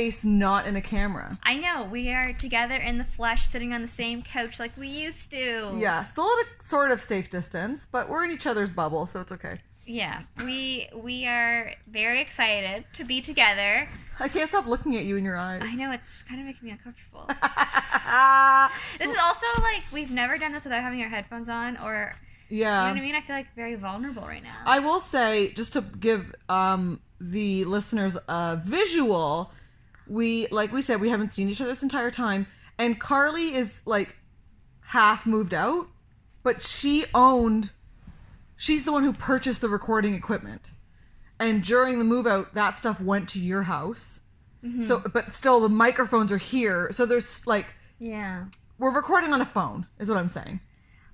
face not in a camera. I know. We are together in the flesh, sitting on the same couch like we used to. Yeah, still at a sort of safe distance, but we're in each other's bubble, so it's okay. Yeah. We we are very excited to be together. I can't stop looking at you in your eyes. I know it's kind of making me uncomfortable. This is also like we've never done this without having our headphones on or yeah. you know what I mean? I feel like very vulnerable right now. I will say, just to give um, the listeners a visual, we like we said we haven't seen each other this entire time, and Carly is like half moved out, but she owned. She's the one who purchased the recording equipment, and during the move out, that stuff went to your house. Mm-hmm. So, but still, the microphones are here. So there's like yeah. we're recording on a phone, is what I'm saying.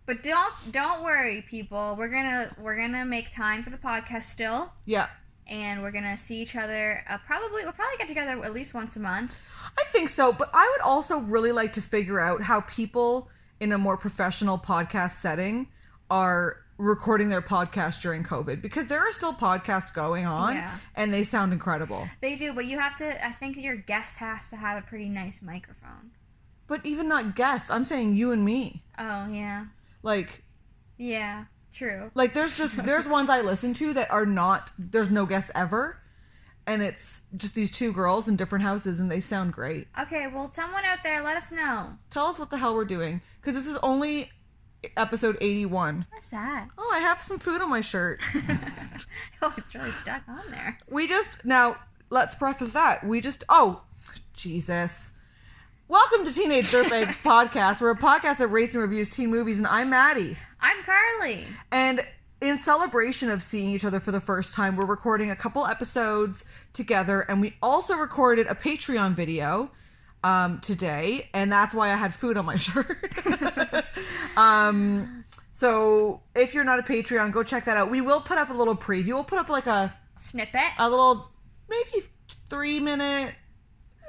But don't don't worry, people. We're gonna we're gonna make time for the podcast still, Yeah, and we're gonna see each other. Uh, probably we'll probably get together at least once a month. I think so, but I would also really like to figure out how people in a more professional podcast setting are recording their podcast during COVID because there are still podcasts going on Yeah. and they sound incredible. They do, but you have to. I think your guest has to have a pretty nice microphone. But even not guests, I'm saying you and me. Oh yeah, Like yeah, true. like there's just there's ones I listen to that are not there's no guests ever and it's just these two girls in different houses and they sound great. Okay, well, someone out there, let us know. Tell us what the hell we're doing cuz this is only episode 81. What's that? Oh, I have some food on my shirt. oh, it's really stuck on there. We just now let's preface that we just oh Jesus. Welcome to Teenage Dirtbagz podcast. We're a podcast that rates and reviews teen movies, and I'm Maddie. I'm Carly. And in celebration of seeing each other for the first time, we're recording a couple episodes together, and we also recorded a Patreon video um, today, and that's why I had food on my shirt. um, so if you're not a Patreon, go check that out. We will put up a little preview. We'll put up like a Snippet. a little maybe three minute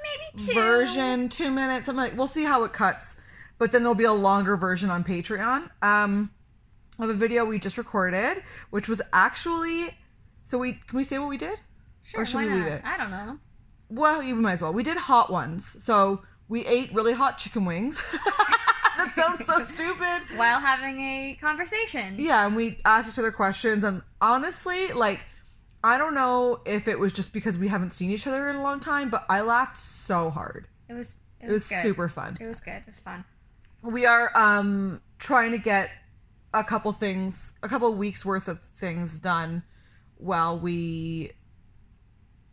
Maybe two. version, two minutes. something like we'll see how it cuts. But then there'll be a longer version on Patreon um, of a video we just recorded, which was actually. So we can we say what we did? Sure, or should we leave not? it? I don't know. Well, you might as well. We did hot ones. So we ate really hot chicken wings. that sounds so stupid. While having a conversation. Yeah, and we asked each other questions, and honestly, like, I don't know if it was just because we haven't seen each other in a long time, but I laughed so hard. It was. It, It was super fun. It was good. It was fun. We are um trying to get a couple things, a couple weeks worth of things done while we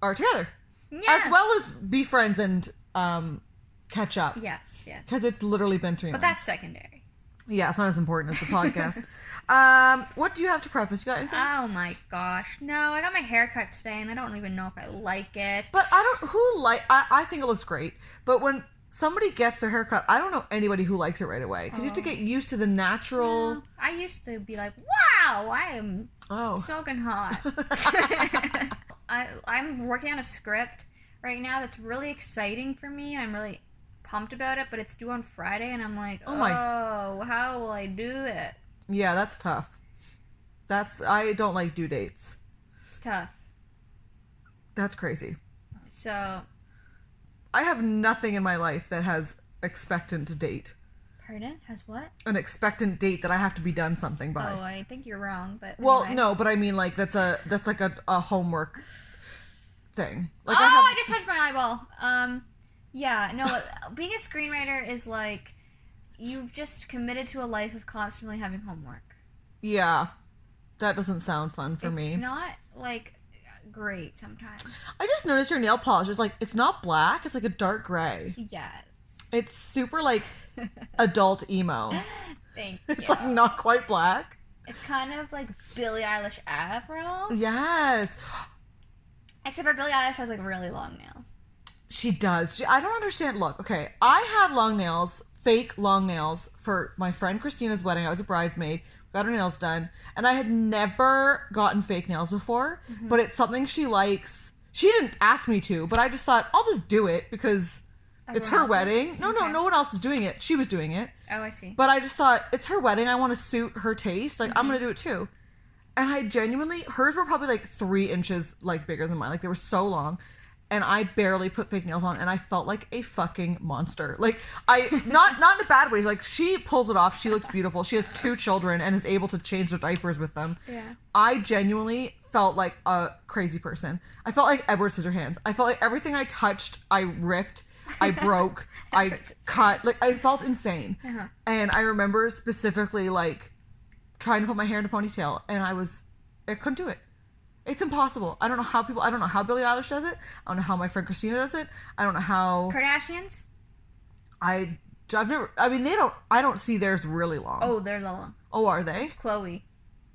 are together, Yes. as well as be friends and um catch up Yes. Yes. because it's literally been three But months. But that's secondary. Yeah, it's not as important as the podcast. um, what do you have to preface? You got anything? Oh my gosh. No, I got my hair cut today and I don't even know if I like it. But I don't who like I, I think it looks great. But when somebody gets their haircut, I don't know anybody who likes it right away because you have to get oh. used to the natural. I used to be like, wow, I am Oh, smoking hot. I I'm working on a script right now that's really exciting for me and I'm really pumped about it, but it's due on Friday and I'm like, Oh oh, my- how will I do it? yeah, that's tough. That's I don't like due dates. It's tough. That's crazy. So, I have nothing in my life that has expectant date. pardon? Has what? An expectant date that I have to be done something by. Oh, I think you're wrong, but well, anyway. no, but I mean like that's a that's like a, a homework thing. Like oh, I have I just touched my eyeball. Um, yeah, no, being a screenwriter is like you've just committed to a life of constantly having homework. yeah. That doesn't sound fun for it's me. It's not like great sometimes. I just noticed your nail polish is like it's not black, it's like a dark gray. Yes. It's super like adult emo. Thank you. It's like not quite black. It's kind of like Billie Eilish Avril, Yes. except for Billie Eilish has like really long nails. She does. She, I don't understand. Look, okay. I had long nails, fake long nails for my friend Christina's wedding. I was a bridesmaid. Got her nails done, and I had never gotten fake nails before. But it's something she likes. She didn't ask me to, but I just thought I'll just do it because it's her Everyone else is? wedding. No, no, Okay. no one else was doing it. She was doing it. Oh, I see. But I just thought it's her wedding. I want to suit her taste. Like Mm-hmm. I'm gonna do it too. and I genuinely hers were probably like three inches like bigger than mine. Like they were so long. And I barely put fake nails on and I felt like a fucking monster. Like I not not in a bad way. Like she pulls it off. She looks beautiful. She has two children and is able to change their diapers with them. Yeah. I genuinely felt like a crazy person. I felt like Edward Scissorhands. I felt like everything I touched, I ripped, I broke, I cut. Like I felt insane. Uh-huh. And I remember specifically like trying to put my hair in a ponytail, and I was, I couldn't do it. It's impossible. I don't know how people. I don't know how Billie Eilish does it. I don't know how my friend Christina does it. I don't know how Kardashians? I. I've never. I mean, they don't. I don't see theirs really long. Oh, they're long. Oh, are they? Khloe.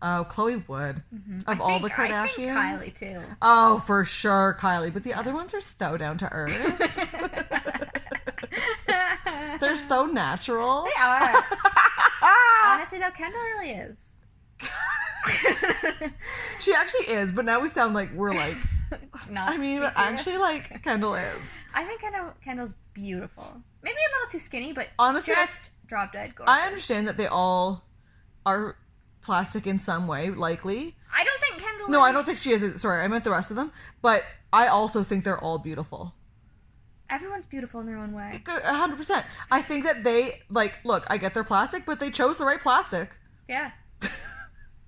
Oh, Khloe Wood. Mm-hmm. Of I all the think- I Kardashians. think Kylie too. Oh, for sure, Kylie. But the other ones are so down to earth. They're so natural. They are. Honestly, though, Kendall really is. She actually is, but now we sound like we're like. Not I mean, but actually, like Kendall is. I think Kendall, Kendall's beautiful. Maybe a little too skinny, but Honestly, just drop dead gorgeous. I understand that they all are plastic in some way, likely. I don't think Kendall. No, is. I don't think she is. Sorry, I meant the rest of them. But I also think they're all beautiful. Everyone's beautiful in their own way. A hundred percent. I think that they like. Look, I get they're plastic, but they chose the right plastic. Yeah.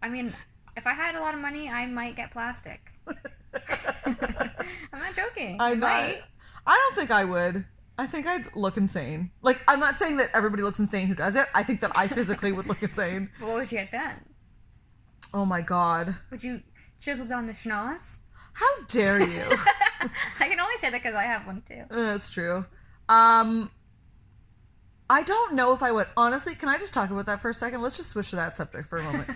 I mean, if I had a lot of money, I might get plastic. I'm not joking. I I might. I don't think I would. I think I'd look insane. Like, I'm not saying that everybody looks insane who does it. I think that I physically would look insane. What would you get done? Oh my god. Would you chisel down the schnoz? How dare you? I can only say that because I have one too. That's true. Um I don't know if I would honestly, can I just talk about that for a second? Let's just switch to that subject for a moment.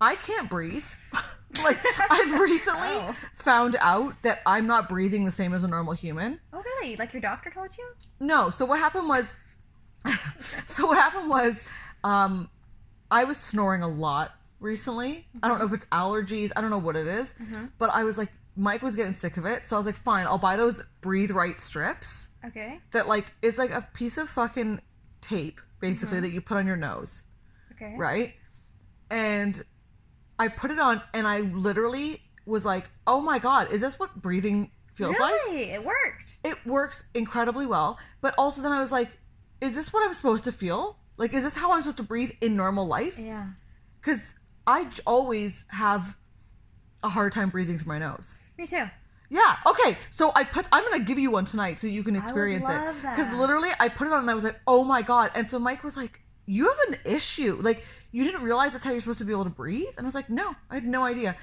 I can't breathe. like I've recently Oh. found out that I'm not breathing the same as a normal human. Oh, really? Like your doctor told you? No. So what happened was, so what happened was, um, I was snoring a lot recently. I don't know if it's allergies. I don't know what it is, but I was like, Mike was getting sick of it, so I was like, fine, I'll buy those breathe right strips Okay. that like it's like a piece of fucking tape basically that you put on your nose, Okay. right? And I put it on, and I literally was like, oh my god, is this what breathing feels like? Really? It worked. it works incredibly well. But also then I was like, is this what I'm supposed to feel? Like, is this how I'm supposed to breathe in normal life? Yeah. Because I j- always have a hard time breathing through my nose. Me too. Yeah. Okay. So I put. I'm gonna give you one tonight so you can experience it. love Because literally, I put it on and I was like, oh my god. And so Mike was like, you have an issue. Like you didn't realize that's how you're supposed to be able to breathe. And I was like, no, I had no idea.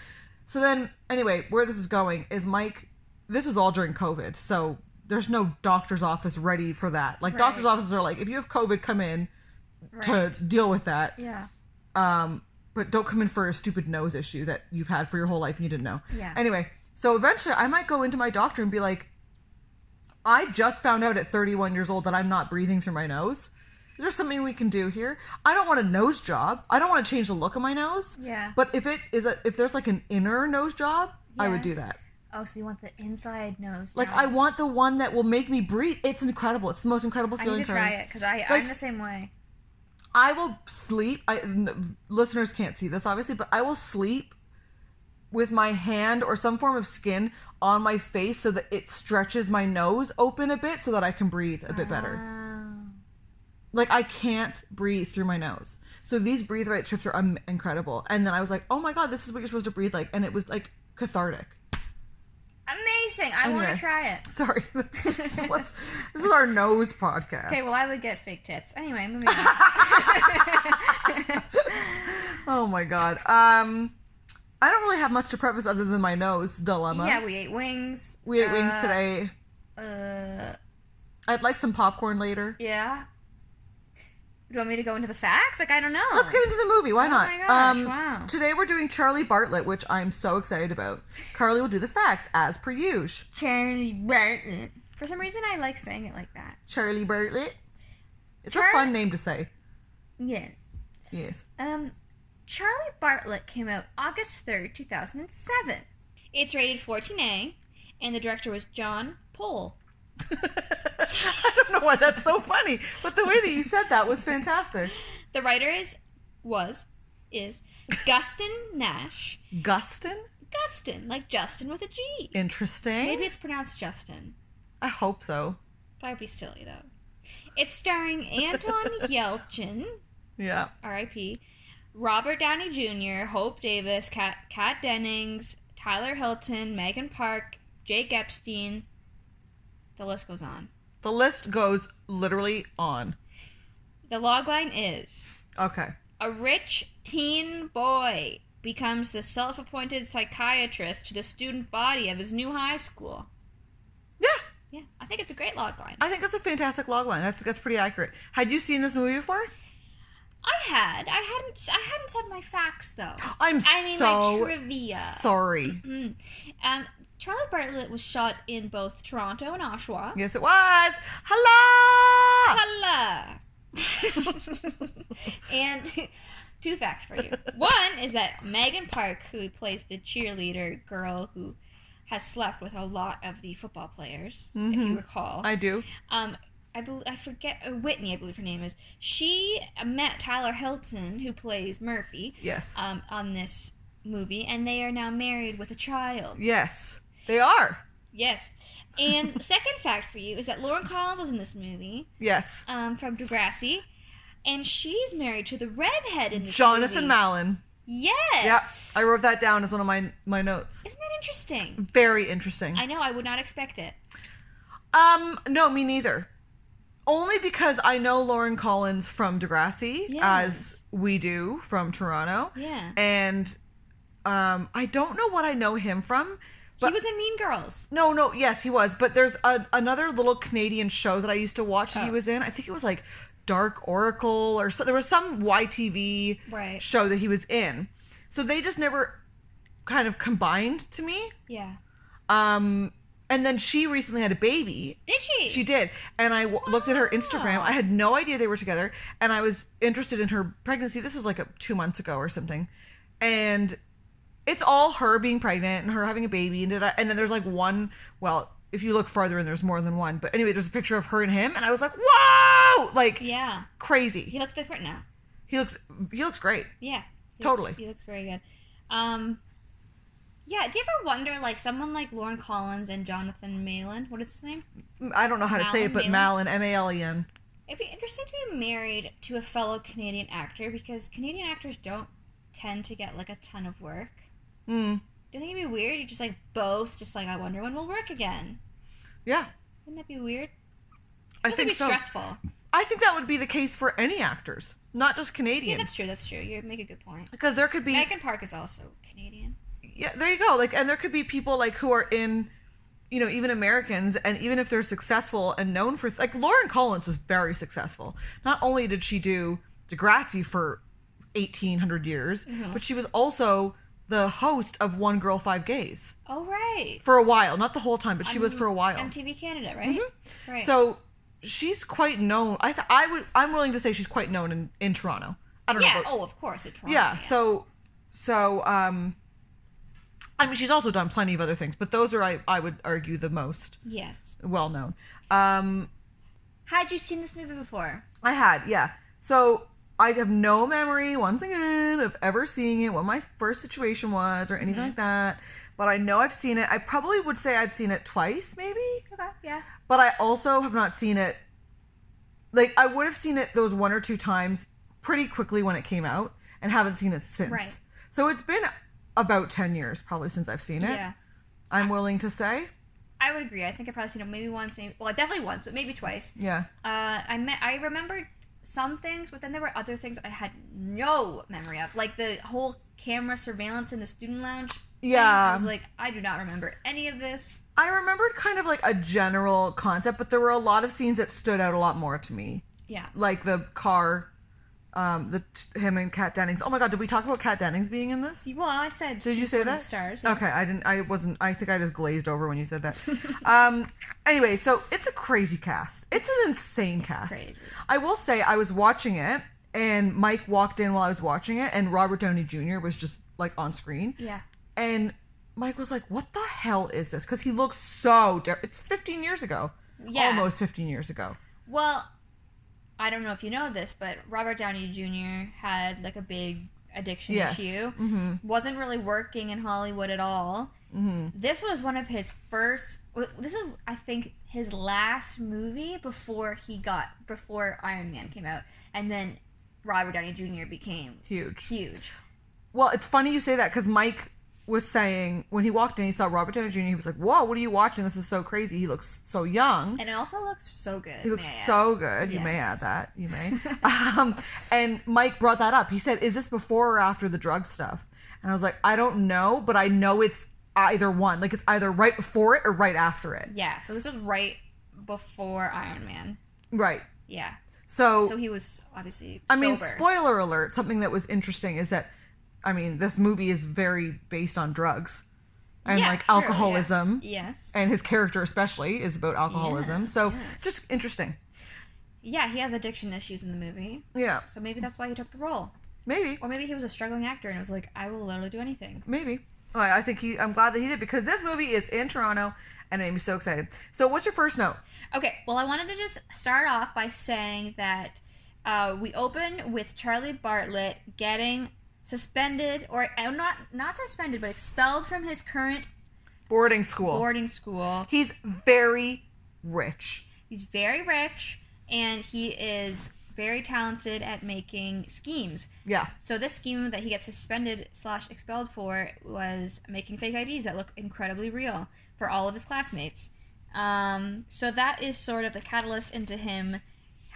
So then, anyway, where this is going is Mike. This was all during COVID, so there's no doctor's office ready for that. Like doctor's offices are like, if you have COVID, come in to deal with that. Yeah. Um, but don't come in for a stupid nose issue that you've had for your whole life and you didn't know. Yeah. Anyway, so eventually I might go into my doctor and be like, I just found out at 31 years old that I'm not breathing through my nose. Is there something we can do here? I don't want a nose job. I don't want to change the look of my nose. Yeah. But if it is a if there's like an inner nose job, I would do that. Oh, so you want the inside nose? Like. I want the one that will make me breathe. It's incredible. It's the most incredible feeling. I need to try it because I Like- I'm the same way. I will sleep. I, n- listeners can't see this obviously, but I will sleep with my hand or some form of skin on my face so that it stretches my nose open a bit so that I can breathe a bit better. Oh. Like I can't breathe through my nose. So these breathe right strips are um, incredible. And then I was like, "Oh my god, this is what you're supposed to breathe like." And it was like cathartic. Amazing! I want to try it. Sorry. Let's, let's- this is our nose podcast. Okay, well I would get fake tits. Anyway, moving on. Oh my god. Um I don't really have much to preface other than my nose dilemma. yeah, we ate wings. We ate wings Uh, today. Uh, I'd like some popcorn later. yeah. Do you want me to go into the facts? Like I don't know. Let's get into the movie. Why Oh not? my gosh, um, wow. Today we're doing Charlie Bartlett, which I'm so excited about. Carly will do the facts as per usual. Charlie Bartlett. For some reason, I like saying it like that. Charlie Bartlett. It's Char- a fun name to say. Yes. Yes. Um, Charlie Bartlett came out August 3rd, 2007. It's rated 14A, and the director was Jon Poll. I don't know why that's so funny, but the way that you said that was fantastic. The writer is, was, is Gustin Nash. Gustin? Gustin, like Justin with a G. Interesting. Maybe it's pronounced Justin. I hope so. That would be silly though. It's starring Anton Yelchin, Yeah. R.I.P., Robert Downey Jr., Hope Davis, Kat, Kat Dennings, Tyler Hilton, Megan Park, Jake Epstein. The list goes on. The list goes literally on. The logline is Okay. a rich teen boy becomes the self-appointed psychiatrist to the student body of his new high school. Yeah. Yeah, I think it's a great logline. I think that's a fantastic logline. That's that's pretty accurate. Had you seen this movie before? I had. I hadn't. I hadn't said my facts though. I'm I mean so my trivia. sorry. Mm. Um, Charlie Bartlett was shot in both Toronto and Oshawa. Yes, it was. Hello. Holla! and two facts for you. One is that Megan Park, who plays the cheerleader girl who has slept with a lot of the football players, if you recall, I do. um, I bel I forget uh, Whitney, I believe her name is. She met Tyler Hilton, who plays Murphy, Yes. um, on this movie, and they are now married with a child. yes. They are. Yes. And second fact for you is that Lauren Collins is in this movie Yes. um, from Degrassi, and she's married to the redhead in this Jonathan movie. Malen. Yes. Yep. I wrote that down as one of my my notes. Isn't that interesting? Very interesting. I know. I would not expect it. Um, no, me neither. Only because I know Lauren Collins from Degrassi, Yes. as we do from Toronto. Yeah. And um, I don't know what I know him from. But he was in Mean Girls. no, no, yes, he was. But there's a, another little Canadian show that I used to watch that he Oh. was in. I think it was like Dark Oracle or so. There was some YTV Right. show that he was in. So they just never kind of combined to me. Yeah. Um, and then she recently had a baby. Did she? She did. And I w- looked at her Instagram. I had no idea they were together. And I was interested in her pregnancy. This was like a, two months ago or something. And it's all her being pregnant and her having a baby. And, and then there's like one, well, if you look farther in, there's more than one. But anyway, there's a picture of her and him. And I was like, whoa! Like, Yeah. crazy. He looks different now. He looks, he looks great. Yeah. He Totally. Looks, he looks very good. Um. Yeah. Do you ever wonder, like, someone like Lauren Collins and Jonathan Malen? What is his name? I don't know how to say it, but Malen? Malen, M A L E N. It'd be interesting to be married to a fellow Canadian actor because Canadian actors don't tend to get like a ton of work. Mm. Do you think it'd be weird? You're just like both, just like I wonder when we'll work again. Yeah. Wouldn't that be weird? I That'd think be so. stressful. I think that would be the case for any actors, not just Yeah, Canadian. that's true. That's true. You make a good point. because there could be Megan Park is also Canadian. yeah there you go like and there could be people like who are in you know even americans and even if they're successful and known for like lauren collins was very successful not only did she do degrassi for 1800 years but she was also the host of one girl five gays Oh right. for a while not the whole time but she was for a while MTV Canada, right? Right. so she's quite known i th- i would i'm willing to say she's quite known in in toronto i don't yeah. know about, Oh, of course, it's Toronto. yeah so so um i mean she's also done plenty of other things but those are i, I would argue the most Yes. well known um Had you seen this movie before? i had yeah so i have no memory once again of ever seeing it what my first situation was or anything like that but i know i've seen it i probably would say i've seen it twice maybe Okay. Yeah. but I also have not seen it. Like I would have seen it those one or two times pretty quickly when it came out, and haven't seen it since. Right. So it's been about ten years probably since I've seen it. Yeah. I'm willing to say. I would agree. I think I've probably seen it maybe once, maybe well, definitely once, but maybe twice. Yeah. Uh, I met, I remembered some things, but then there were other things I had no memory of, like the whole camera surveillance in the student lounge. Yeah. I was like, I do not remember any of this. I remembered kind of like a general concept, but there were a lot of scenes that stood out a lot more to me, Yeah. like the car, um, the him and Kat Dennings. Oh my God, did we talk about Kat Dennings being in this? Well, I said. Did you say that? the Stars. yes. Okay, I didn't. I wasn't. I think I just glazed over when you said that. um. Anyway, so it's a crazy cast. It's, an insane cast. crazy. I will say, I was watching it, and Mike walked in while I was watching it, and Robert Downey Jr. was just like on screen, Yeah. and Mike was like, "What the hell is this?" Because he looks so. Di- it's 15 years ago. Yeah. Almost 15 years ago. Well, I don't know if you know this, but Robert Downey Jr. had like a big addiction Yes. issue. Mm-hmm. Wasn't really working in Hollywood at all. Mm-hmm. This was one of his first. This was, I think, his last movie before he got before Iron Man came out, and then Robert Downey Jr. became Huge. huge. Well, it's funny you say that because Mike was saying when he walked in, he saw Robert Downey Jr. He was like, "Whoa, what are you watching? This is so crazy. He looks so young. And it also looks so good. He looks may I add. so good. You may add that. You may." um, and Mike brought that up. He said, "Is this before or after the drug stuff?" And I was like, "I don't know, but I know it's either one. Like it's either right before it or right after it. Yeah, so this was right before Iron Man. Right. Yeah. So, So he was obviously I mean, spoiler alert. Something that was interesting is that, I mean, this movie is very based on drugs and Yeah, like true, yeah. alcoholism. Yes. and his character especially is about alcoholism. Yes, so yes. just interesting. Yeah, he has addiction issues in the movie. Yeah, So maybe that's why he took the role. maybe, Or maybe he was a struggling actor and it was like, I will literally do anything. maybe. I I think he. I'm glad that he did because this movie is in Toronto, and it made me so excited. So, what's your first note? Okay, well, I wanted to just start off by saying that uh, we open with Charlie Bartlett getting suspended, or uh, not not suspended, but expelled from his current Boarding school. boarding school. He's very rich. He's very rich, and he is very talented at making schemes. Yeah, So this scheme that he gets suspended slash expelled for was making fake IDs that look incredibly real for all of his classmates. Um, so that is sort of the catalyst into him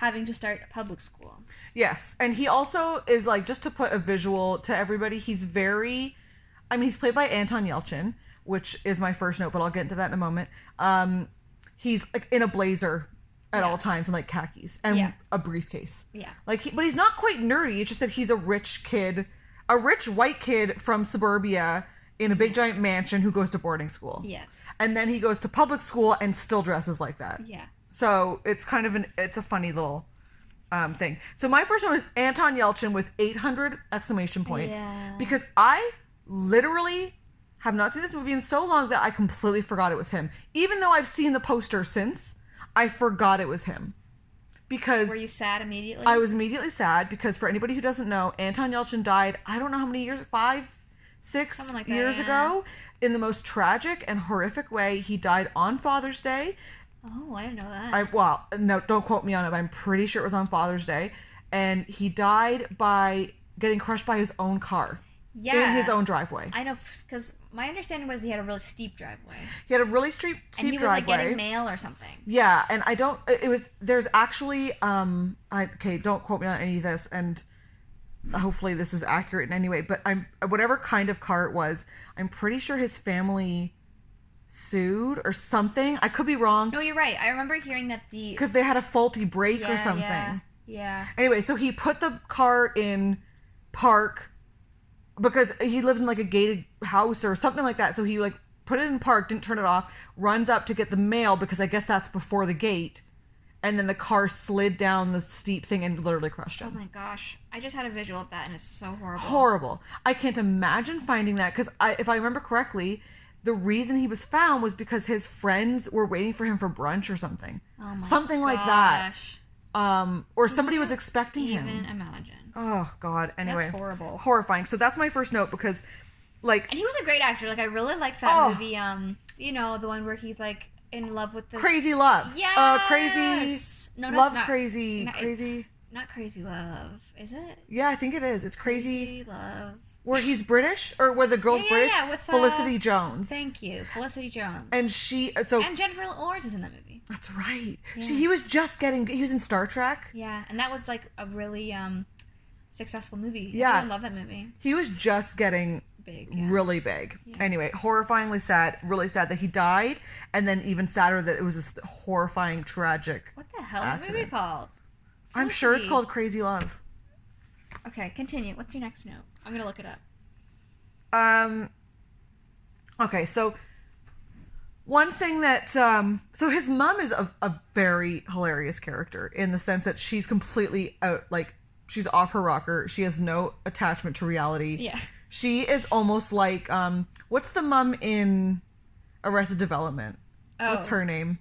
having to start public school. yes, and he also is like just to put a visual to everybody. He's very. I mean, he's played by Anton Yelchin, which is my first note, but I'll get into that in a moment. Um, he's like in a blazer at Yeah. all times and like khakis and Yeah. a briefcase. Yeah. Like, he, but he's not quite nerdy. It's just that he's a rich kid, a rich white kid from suburbia in a big giant mansion who goes to boarding school. Yes. And then he goes to public school and still dresses like that. Yeah. So it's kind of an it's a funny little um, thing. So my first one was Anton Yelchin with 800 exclamation points Yeah. because I literally have not seen this movie in so long that I completely forgot it was him. Even though I've seen the poster since, I forgot it was him because Were you sad immediately? I was immediately sad because for anybody who doesn't know, Anton Yelchin died. I don't know how many years, five, six like that, years yeah. ago, in the most tragic and horrific way. He died on Father's Day. Oh, I didn't know that. I well, no, don't quote me on it. But I'm pretty sure it was on Father's Day, and he died by getting crushed by his own car yeah. in his own driveway. I know, because my understanding was he had a really steep driveway. he had a really steep, And he was driveway. like getting mail or something. Yeah, and I don't. It was there's actually um. I okay. Don't quote me on any of this, and hopefully this is accurate in any way. But I'm whatever kind of car it was. I'm pretty sure his family sued or something. I could be wrong No, you're right. I remember hearing that the. because they had a faulty brake or something. Yeah. yeah. Anyway, so he put the car in park because he lived in like a gated house or something like that. So he like put it in park, didn't turn it off, runs up to get the mail because I guess that's before the gate. And then the car slid down the steep thing and literally crushed him. Oh my gosh. I just had a visual of that and it's so horrible. Horrible. I can't imagine finding that because I, if I remember correctly, the reason he was found was because his friends were waiting for him for brunch or something. Oh something like that. Um, or somebody was expecting him. Even imagine. Oh God. Anyway, horrible. horrifying. So that's my first note because, like, And he was a great actor. Like I really liked that Oh. movie. Um, you know the one where he's like in love with the crazy love. Yes. Uh, crazy. No, that's love not- crazy. not- crazy. not crazy love, is it? Yeah, I think it is. It's crazy. Crazy love. Where he's British or where the girl's Yeah, yeah, British. yeah, with, uh, Felicity Jones. Thank you, Felicity Jones. And she. uh, So and Jennifer Lawrence is in that movie. that's right. Yeah. He was just getting. He was in Star Trek. Yeah, and that was like a really um successful movie. Yeah. I love that movie. He was just getting Big. Yeah. really big. Anyway, horrifyingly sad. Really sad that he died, and then even sadder that it was this horrifying, tragic. What the hell is the movie Accident. called? I'm sure it's called Crazy Love. Okay, continue. What's your next note? I'm gonna look it up. Um. Okay, so one thing that um, so his mom is a, a very hilarious character in the sense that she's completely out, like she's off her rocker. She has no attachment to reality. Yeah. She is almost like um, what's the mom in Arrested Development? What's Oh. her name?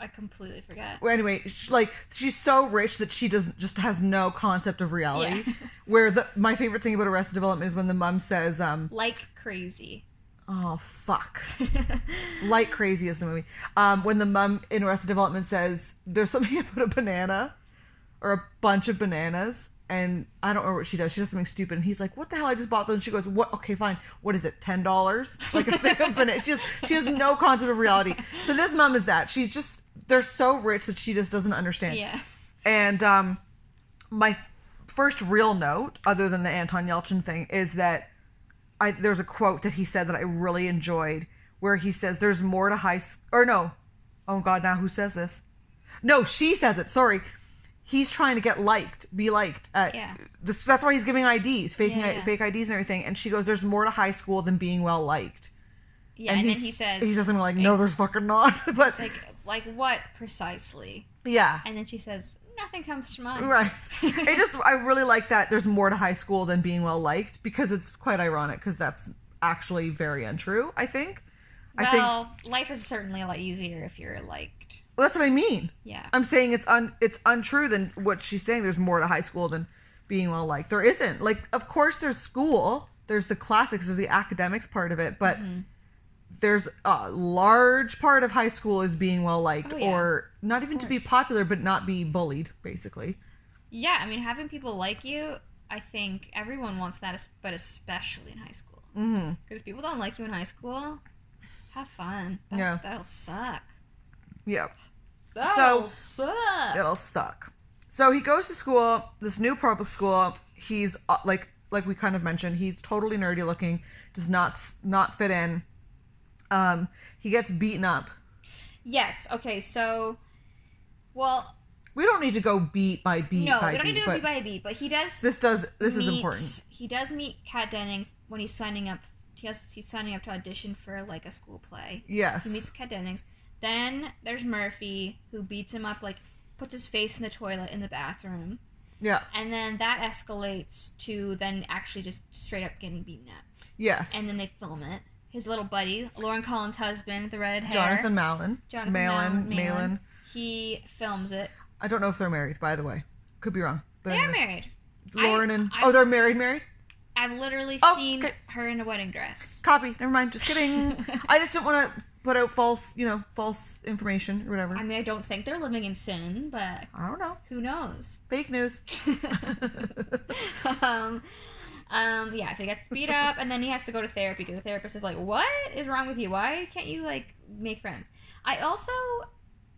I completely forget. Well, anyway, sh like she's so rich that she doesn't just has no concept of reality. Yeah. Where the my favorite thing about Arrested Development is when the mom says, um, Like crazy. "Oh fuck," like crazy is the movie. Um, when the mom in Arrested Development says, "There's something about a banana or a bunch of bananas." And I don't know what she does. She does something stupid, and he's like, "What the hell? I just bought those." And she goes, "What? Okay, fine. What is it? Ten dollars? Like a thing of bananas?" She has, she has no concept of reality. So this mom is that. She's just they're so rich that she just doesn't understand. Yeah. And um, my f- first real note, other than the Anton Yelchin thing, is that I there's a quote that he said that I really enjoyed, where he says, "There's more to high s or no, oh God, now who says this? No, she says it. Sorry." He's trying to get liked, be liked. At Yeah. this, that's why he's giving IDs, faking Yeah, fake IDs and everything. And she goes, "There's more to high school than being well liked." Yeah, and, then he says he says something like, "No, there's fucking not." but it's like like what precisely? yeah, And then she says, Nothing comes to mind. Right. I just I really like that there's more to high school than being well liked because it's quite ironic because that's actually very untrue, I think. I think Well, life is certainly a lot easier if you're liked. well, that's what I mean. Yeah. I'm saying it's un it's untrue than what she's saying there's more to high school than being well liked. There isn't. Like of course there's school, there's the classics, there's the academics part of it, but Mm-hmm. There's a large part of high school is being well liked Oh, yeah. or not even to be popular but not be bullied basically. Yeah, I mean, having people like you, I think everyone wants that, but especially in high school. Because if people don't like you in high school, have fun. That's, Yeah. That'll suck. Yeah. That'll suck. it'll suck. So he goes to school, this new public school. He's uh, like like we kind of mentioned, he's totally nerdy looking, does not not fit in. Um, he gets beaten up. Yes. Okay. So, well, We don't need to go beat by beat no, by we don't beat, need to go beat by beat, but he does. this does this is meet- important. He does meet Kat Dennings when he's signing up. He has he's signing up to audition for like a school play. Yes. He meets Kat Dennings. Then there's Murphy who beats him up, like puts his face in the toilet in the bathroom, yeah. and then that escalates to then actually just straight up getting beaten up. Yes. And then they film it. His little buddy, Lauren Collins' husband, the red hair, Jonathan Malen. Jonathan Malen. Malen. He films it. I don't know if they're married, by the way. Could be wrong. But They are anyway. married. Lauren I- and I- oh, they're married. Married. I've literally Oh, seen okay. her in a wedding dress. Copy. Never mind. Just kidding. I just didn't want to put out false, you know, false information or whatever. I mean, I don't think they're living in sin, but I don't know. who knows? Fake news. um, um, yeah, so he gets beat up, and then he has to go to therapy because the therapist is like, "What is wrong with you? Why can't you like make friends?" I also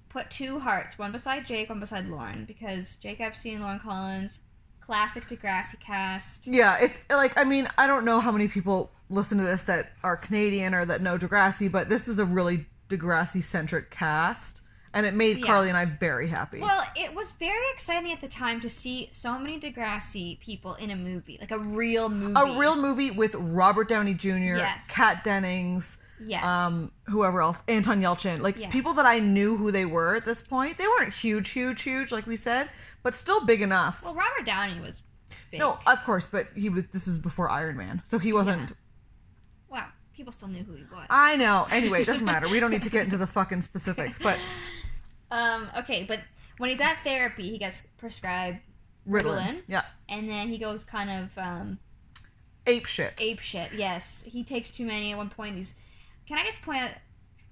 put two hearts, one beside Jake, one beside Lauren, because Jake Epstein, Lauren Collins, classic Degrassi cast. Yeah, if like I mean, I don't know how many people listen to this that are Canadian or that know Degrassi, but this is a really Degrassi centric cast, and it made Yeah. Carly and I very happy. Well, it was very exciting at the time to see so many Degrassi people in a movie, like a real movie. a real movie with Robert Downey Jr., Yes. Kat Dennings, yes. um, whoever else, Anton Yelchin, like Yeah. people that I knew who they were at this point. They weren't huge, huge, huge, like we said, but still big enough. well, Robert Downey was big. no, of course, but he was. This was before Iron Man, so he wasn't. Yeah. Wow, people still knew who he was. I know. Anyway, it doesn't matter. We don't need to get into the fucking specifics, but Um, okay, but when he's at therapy, he gets prescribed Ritalin, Ritalin. yeah, and then he goes kind of um, ape shit. ape shit. Yes, he takes too many at one point. He's. Can I just point out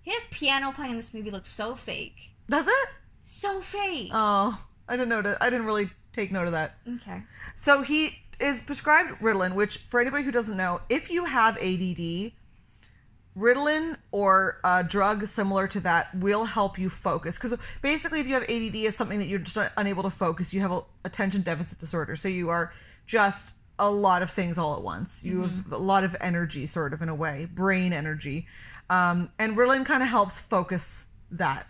his piano playing in this movie looks so fake, Does it? so fake. Oh, I didn't notice. I didn't really take note of that. okay. So he is prescribed Ritalin, which, for anybody who doesn't know, if you have ADD, Ritalin or a drug similar to that will help you focus. Because basically, if you have ADD, it's something that you're just unable to focus. You have a attention deficit disorder, so you are just a lot of things all at once. You have a lot of energy, sort of in a way, brain energy, um, and Ritalin kind of helps focus that.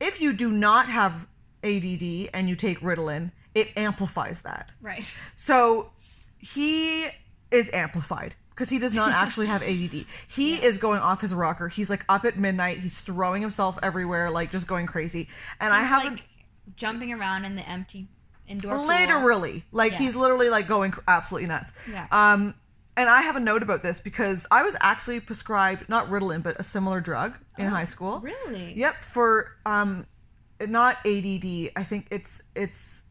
If you do not have ADD and you take Ritalin, it amplifies that. Right. So he is amplified because he does not actually have ADD. He is going off his rocker. He's like up at midnight. He's throwing himself everywhere, like just going crazy. And I haven't like jumping around in the empty indoor pool. literally like Yeah. he's literally like going absolutely nuts. Yeah. Um, and I have a note about this because I was actually prescribed not Ritalin but a similar drug in high school. Oh, Really? Yep, for um not ADD. I think it's it's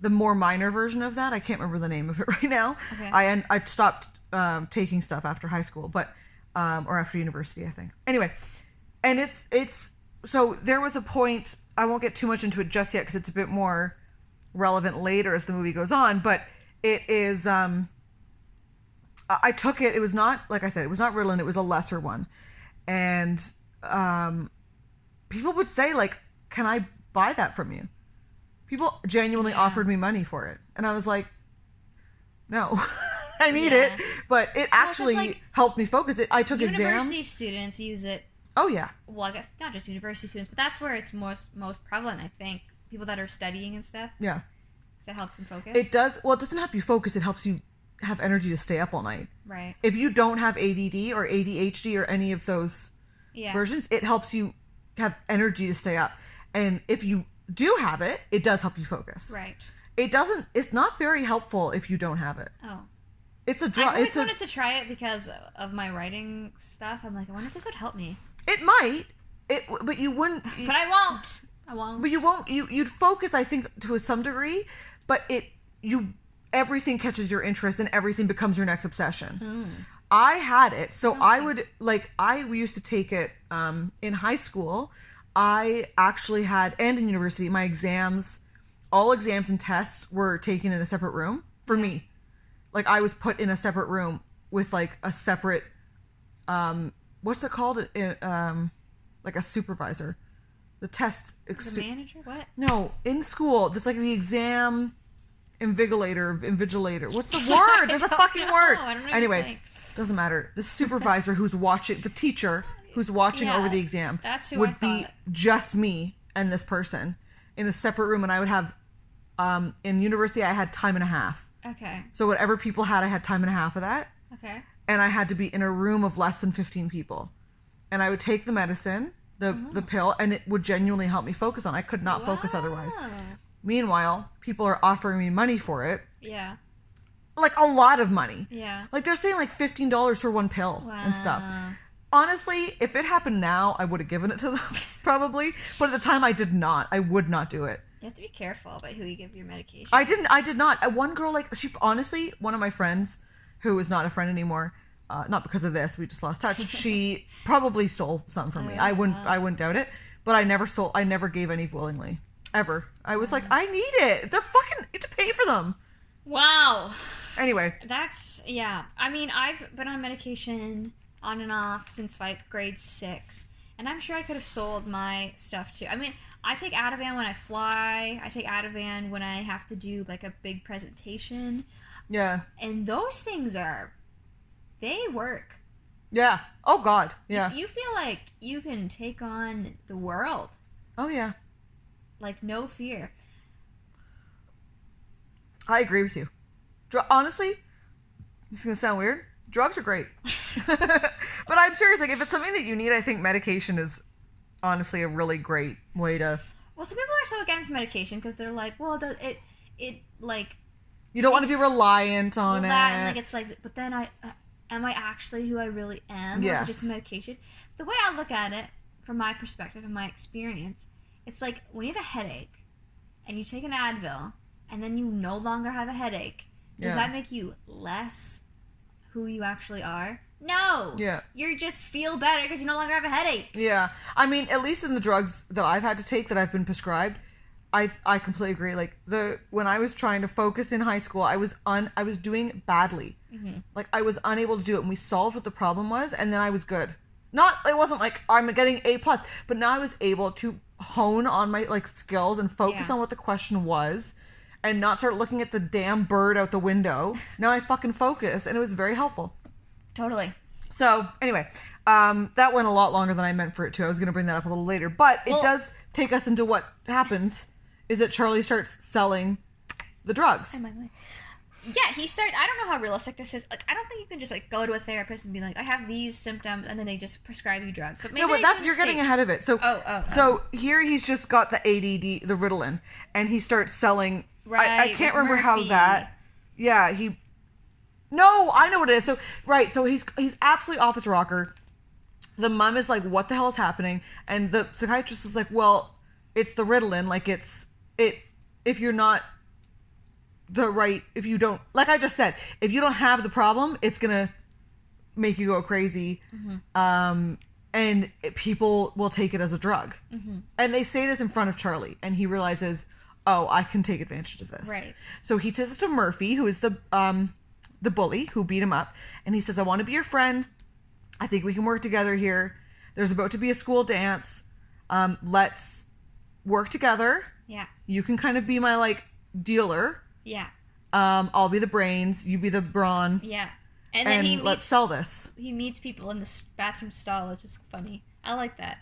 the more minor version of that. I can't remember the name of it right now. Okay. I I stopped um, taking stuff after high school, but um, or after university, I think. Anyway, and it's it's so there was a point. I won't get too much into it just yet because it's a bit more relevant later as the movie goes on. But it is. Um, I took it. It was not like I said. It was not Ritalin. It was a lesser one, and um, people would say like, "Can I buy that from you?" People genuinely Yeah. offered me money for it, and I was like, "No, I need Yeah. it." But it 'cause, actually like, helped me focus. It. I took University exams. University students use it. Oh yeah, Well, I guess not just university students, but that's where it's most most prevalent. I think people that are studying and stuff, yeah. because it helps them focus. It does. Well, it doesn't help you focus. It helps you have energy to stay up all night. Right. If you don't have ADD or ADHD or any of those Yeah. versions, it helps you have energy to stay up. And if you do have it, it does help you focus. Right. It doesn't. It's not very helpful if you don't have it. Oh. It's a drug. always It's a. wanted to try it because of my writing stuff. I'm like, I wonder if this would help me, It might. It. But you wouldn't. but I won't. I won't. But you won't. You you'd focus. I think to some degree, but it you everything catches your interest and everything becomes your next obsession. I had it, so I would like. I used to take it um, in high school. I actually had, and in university, my exams, all exams and tests were taken in a separate room for me. Like I was put in a separate room with like a separate, um, what's it called? Uh, Um, like a supervisor. The test. the manager? What? no, in school, that's like the exam invigilator, invigilator. What's the word? There's a fucking know. word. I don't know Anyway, doesn't matter. The supervisor who's watching, the teacher who's watching Yeah, over the exam, that's who would be just me and this person in a separate room, and I would have. Um, in university, I had time and a half. Okay. So whatever people had, I had time and a half of that Okay. and I had to be in a room of less than 15 people. And I would take the medicine, the Oh. the pill, and it would genuinely help me focus on. I could not focus otherwise. Meanwhile, people are offering me money for it, Yeah. like a lot of money. Yeah. Like they're saying like $15 for one pill and stuff. Honestly, if it happened now, I would have given it to them probably, but at the time I did not. I would not do it. You have to be careful about who you give your medication. I didn't. I did not. Uh, One girl, like she, honestly, one of my friends, who is not a friend anymore, uh, not because of this, we just lost touch. She probably stole some from me. I wouldn't. I wouldn't doubt it. But I never stole. I never gave any willingly, ever. I was like, I need it. They're fucking. You have to pay for them. wow. Anyway, That's yeah. I mean, I've been on medication on and off since like grade six, and I'm sure I could have sold my stuff too. I mean, I take Ativan when I fly. I take Ativan when I have to do like a big presentation, yeah, and those things are they work. yeah. Oh God, yeah. If you feel like you can take on the world, Oh yeah. like no fear. I agree with you. Honestly, this is gonna sound weird. Drugs are great, but I'm serious. Like, if it's something that you need, I think medication is honestly a really great way to. Well, some people are so against medication because they're like, well, the, it it like You don't want to be reliant on well, it. and like it's like, but then I uh, am I actually who I really am? Or is it just medication? The way I look at it, from my perspective and my experience, it's like when you have a headache and you take an Advil and then you no longer have a headache. Does Yeah. that make you less who you actually are? No. Yeah. You just feel better because you no longer have a headache. Yeah, I mean, at least in the drugs that I've had to take that I've been prescribed, I I completely agree. Like the when I was trying to focus in high school, I was un I was doing badly. Mm-hmm. Like I was unable to do it, and we solved what the problem was, and then I was good. Not it wasn't like I'm getting A plus, but now I was able to hone on my like skills and focus Yeah. on what the question was. And not start looking at the damn bird out the window. Now I fucking focus, and it was very helpful. Totally. So anyway, um, that went a lot longer than I meant for it to. I was going to bring that up a little later, but it Well- does take us into what happens is that Charlie starts selling the drugs. Yeah, he started. I don't know how realistic this is. Like, I don't think you can just like go to a therapist and be like, "I have these symptoms," and then they just prescribe you drugs. But maybe No, but that you're getting ahead of it. So, Oh, oh, oh. so here he's just got the ADD, the Ritalin, and he starts selling. I, I can't remember how that. Yeah, he. No, I know what it is. So right, so he's he's absolutely office rocker. The mom is like, "What the hell is happening?" And the psychiatrist is like, "Well, it's the Ritalin. Like it's it if you're not the right if you don't like I just said if you don't have the problem, it's gonna make you go crazy. Um, and people will take it as a drug. And they say this in front of Charlie, and he realizes, oh, I can take advantage of this. Right. So he says to Murphy, who is the um the bully who beat him up, and he says, I want to be your friend. I think we can work together here. There's about to be a school dance. Um, let's work together. Yeah. You can kind of be my like dealer. Yeah. Um, I'll be the brains. You be the brawn. Yeah. And then And he let's meets sell this. he meets people in the bathroom stall, which is funny. I like that.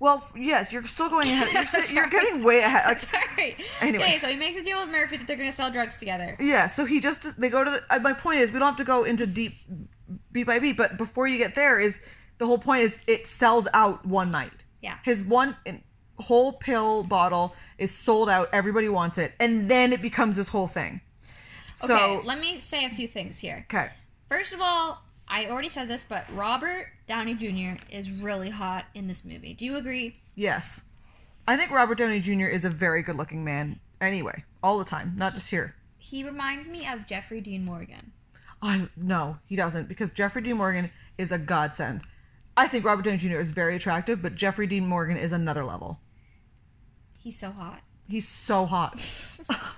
Well, yes, you're still going ahead. You're, si- you're getting way ahead. Like, Sorry. Anyway. Okay, so he makes a deal with Murphy that they're gonna sell drugs together. yeah, so he just they go to the. Uh, my point is, we don't have to go into deep beat by beat, but before you get there, is the whole point is it sells out one night. Yeah. His one in- whole pill bottle is sold out. Everybody wants it, and then it becomes this whole thing. So okay, let me say a few things here. okay, First of all, I already said this, but Robert Downey Jr. is really hot in this movie. Do you agree? yes, I think Robert Downey Jr. is a very good-looking man. Anyway, all the time, not just here. He reminds me of Jeffrey Dean Morgan. I no, he doesn't because Jeffrey Dean Morgan is a godsend. I think Robert Downey Jr. is very attractive, but Jeffrey Dean Morgan is another level. He's so hot. He's so hot.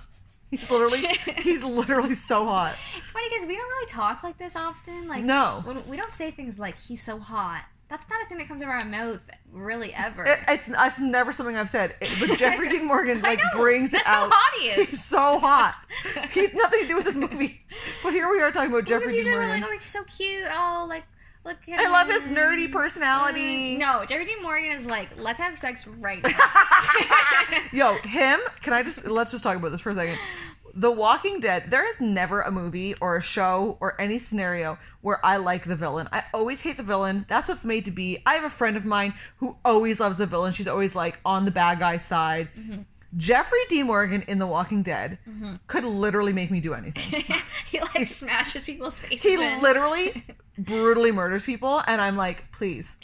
he's literally he's literally so hot. It's funny because we don't really talk like this often. Like No. when- we don't say things like "he's so hot." That's not a thing that comes out of our mouth, really, ever. It, it's it's never something I've said, It- but Jeffrey Dean Morgan like know. brings it out. hot he is. He's so hot. He's nothing to do with this movie, but here we are talking about because Jeffrey Dean usually we're Morgan. like, "Oh, he's so cute." Oh, like look at I love his nerdy personality. Mm. No, Jeffrey Dean Morgan is like, "Let's have sex right now." Yo, him. Can I just let's just talk about this for a second. The Walking Dead. There is never a movie or a show or any scenario where I like the villain. I always hate the villain. That's what's made to be. I have a friend of mine who always loves the villain. She's always like on the bad guy's side. Mm-hmm. Jeffrey D. Morgan in The Walking Dead could literally make me do anything. he like smashes people's faces. He in. literally brutally murders people, and I'm like, please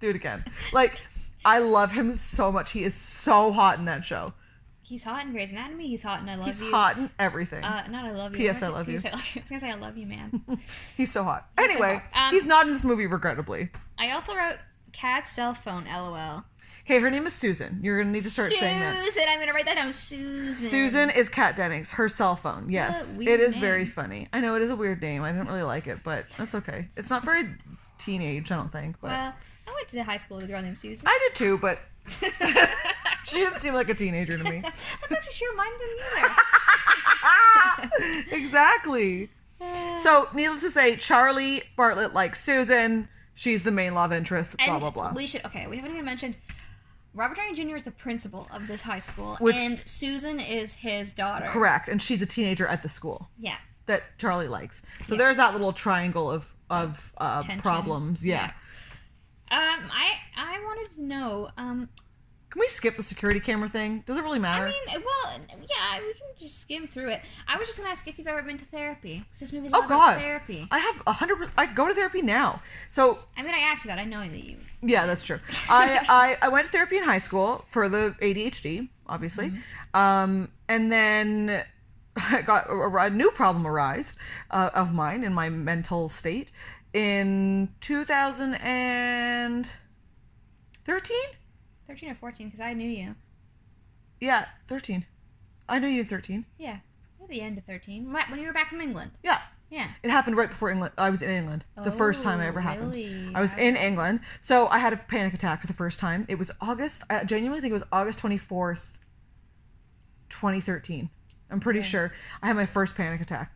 do it again. Like, I love him so much. He is so hot in that show. He's hot in Grey's Anatomy. He's hot in I Love He's You. He's hot in everything. Uh, not I love you. P.S. I love you. I love you. I was gonna say I love you, man. He's so hot. so Anyway, hot. Um, he's not in this movie, regrettably. I also wrote Kat's cell phone. LOL. Okay, her name is Susan. You're gonna need to start Susan. saying that. Susan, I'm gonna write that down. Susan. Susan is Kat Dennings. Her cell phone. Yes, it is name. very funny. I know it is a weird name. I didn't really like it, but that's okay. It's not very teenage, I don't think. But Well, I went to high school with a girl named Susan. I did too. But she didn't seem like a teenager to me. That's actually true. Mine didn't either. exactly. So, needless to say, Charlie Bartlett likes Susan. She's the main love interest. Blah blah blah. we should okay. We haven't even mentioned Robert Downey Jr. is the principal of this high school, Which- and Susan is his daughter. Correct, and she's a teenager at the school. Yeah. that Charlie likes. So there's that little triangle of of uh, Tension. problems. Yeah. Um, I I wanted to know. Um, Can we skip the security camera thing? Does it really matter? I mean, well, yeah, we can just skim through it. I was just gonna ask if you've ever been to therapy. this movie's oh about God, therapy. I have a hundred. I go to therapy now. So I mean, I asked you that. I know that you. yeah, that's true. I, I I went to therapy in high school for the ADHD, obviously, Mm-hmm. um, and then I got a, a new problem arise uh, of mine in my mental state in 2013. 13 or 14, because I knew you. Yeah, 13. I knew you in 13. Yeah. At the end of 13. Wh- When you were back from England. Yeah. Yeah. It happened right before England. I was in England. The first time it Oh, ever happened. really? I was in England. So I had a panic attack for the first time. It was August. I genuinely think it was August 24th, 2013. I'm pretty sure I had my first panic attack.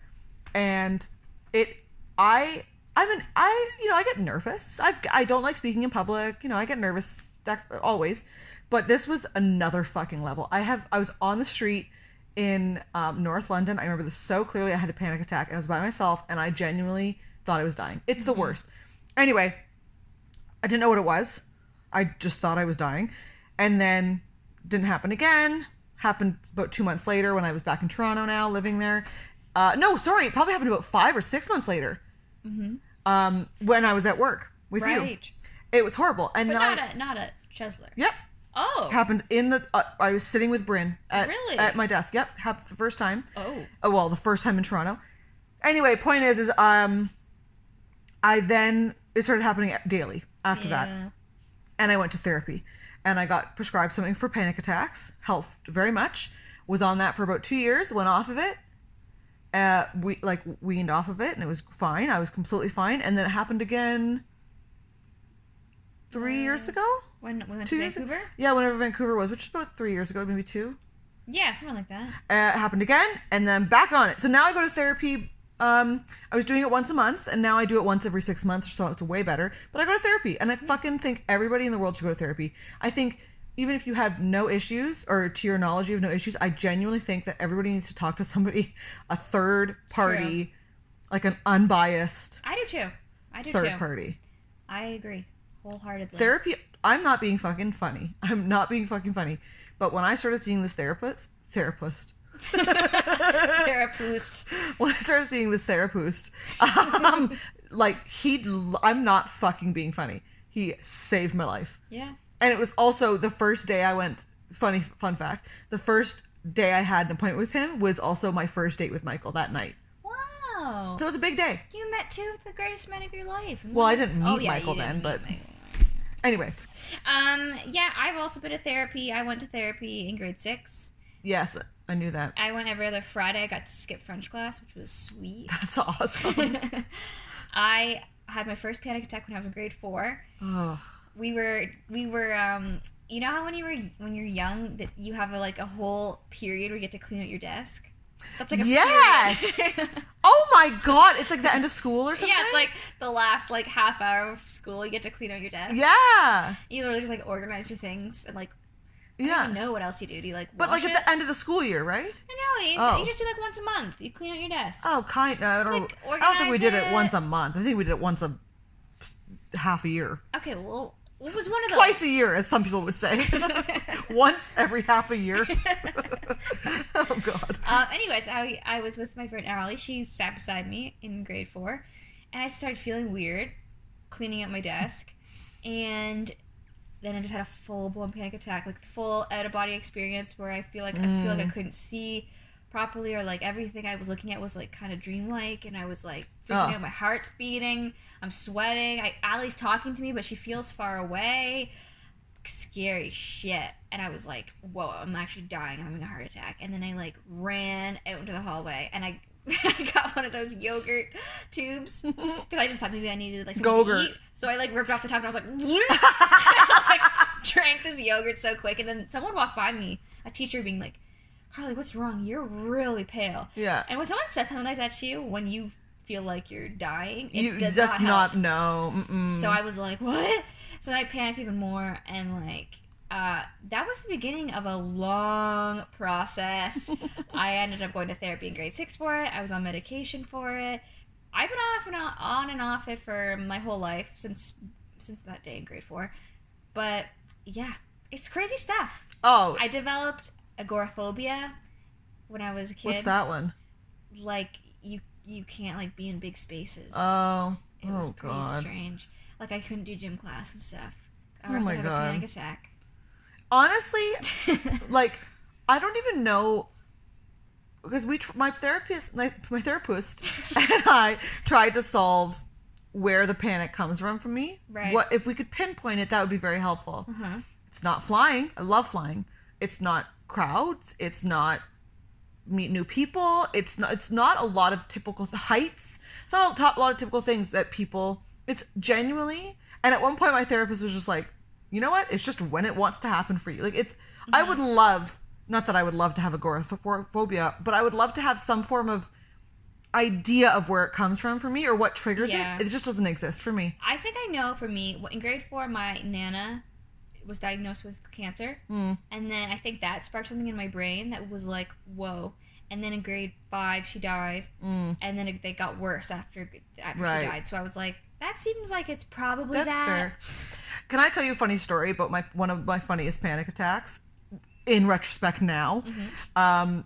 And it, I, I'm an, I, you know, I get nervous. I've, I don't like speaking in public. You know, I get nervous always. But this was another fucking level. I have, I was on the street in um, North London. I remember this so clearly. I had a panic attack and I was by myself and I genuinely thought I was dying. It's the worst. Anyway, I didn't know what it was. I just thought I was dying. And then didn't happen again. Happened about two months later when I was back in Toronto now, living there. Uh, no, sorry, it probably happened about five or six months later. Um, when I was at work with you. It was horrible. And But then not I, at, not at Chesler. Yep. Oh. happened in the. Uh, I was sitting with Bryn at Really? at my desk. Yep, happened the first time. Oh. Oh well, the first time in Toronto. Anyway, point is, is um, I then it started happening daily after that, and I went to therapy, and I got prescribed something for panic attacks. Helped very much. Was on that for about two years. Went off of it. Uh, we like weaned off of it, and it was fine. I was completely fine, and then it happened again. Three years ago. When we went Two to years Vancouver? Yeah, whenever Vancouver was, which is about three years ago, maybe two. Yeah, something like that. Uh, it happened again, and then back on it. So now I go to therapy. Um, I was doing it once a month, and now I do it once every six months or so. It's way better. But I go to therapy, and I fucking think everybody in the world should go to therapy. I think even if you have no issues, or to your knowledge you have no issues, I genuinely think that everybody needs to talk to somebody, a third party, like an unbiased I do too. I do third too. party. I agree wholeheartedly. Therapy. I'm not being fucking funny. I'm not being fucking funny. But when I started seeing this therapist, therapist, Therapist. when I started seeing this therapist, um, like he, I'm not fucking being funny. He saved my life, Yeah. and it was also the first day I went. Funny fun fact: the first day I had an appointment with him was also my first date with Michael that night. Wow. So it was a big day. You met two of the greatest men of your life. Well, I didn't meet Oh, yeah, Michael then, but Michael. Anyway, Um, yeah, I've also been to therapy. I went to therapy in grade six. yes, I knew that. I went every other Friday. I got to skip French class, which was sweet. That's awesome. I had my first panic attack when I was in grade four. oh, We were we were um you know how when you were when you're young that you have a, like a whole period where you get to clean out your desk. That's like a Yes! oh my god! It's like the end of school or something. yeah, it's like the last like half hour of school. You get to clean out your desk. yeah, You literally just like organize your things and like I yeah. don't know what else you do. Do you like But like it? at the end of the school year, right? No, no, you, Oh. you just do like once a month. You clean out your desk. Oh, kind. I don't. Like, I don't think we did it organize once a month. I think we did it once a half a year, Okay, well, what was one of those? twice a year, as some people would say. once every half a year. oh god. Um, anyways, I, I was with my friend Allie. She sat beside me in grade four, and I just started feeling weird, cleaning up my desk, and then I just had a full blown panic attack, like full out of body experience where I feel like I feel like I couldn't see properly, or like everything I was looking at was like kind of dreamlike, and I was like freaking Oh. out. My heart's beating. I'm sweating. I, Allie's talking to me, but she feels far away scary shit and i was like whoa i'm actually dying i'm having a heart attack and then i like ran out into the hallway and i I got one of those yogurt tubes because I just thought maybe I needed like something to eat. So I like ripped off the top and I was like, like drank this yogurt so quick. And then someone walked by me, a teacher being like, Carly, what's wrong? You're really pale. Yeah. And when someone says something like that to you, when you feel like you're dying, it You does just not, help. not know. Mm-mm. So I was like, what? So then I panicked even more, and like, uh, that was the beginning of a long process. I ended up going to therapy in grade six for it. I was on medication for it. I've been off and on, on and off it for my whole life since since that day in grade four. But yeah, it's crazy stuff. oh, I developed agoraphobia when I was a kid. what's that one? Like you you can't like be in big spaces. Oh, It was oh pretty god. strange. Like I couldn't do gym class and stuff. I Oh my have God. a panic attack. Honestly, like I don't even know because we tr- my therapist my, my therapist and I tried to solve where the panic comes from for me. Right. What if we could pinpoint it? That would be very helpful. Uh-huh. It's not flying. I love flying. It's not crowds. It's not meet new people. It's not. It's not a lot of typical heights. It's not a, lot of typical things that people. It's genuinely. And at one point, my therapist was just like, "You know what? It's just when it wants to happen for you. Like it's. I mm-hmm. would love. Not that I would love to have agoraphobia, but I would love to have some form of idea of where it comes from for me or what triggers Yeah. it. It just doesn't exist for me. I think I know for me, in grade four, my nana was diagnosed with cancer. Mm. And then I think that sparked something in my brain that was like, whoa. And then in grade five, she died. Mm. And then it, they got worse after, after Right. she died. So I was like, that seems like it's probably That's that. fair. Can I tell you a funny story about my one of my funniest panic attacks? In retrospect, now, Mm-hmm. um,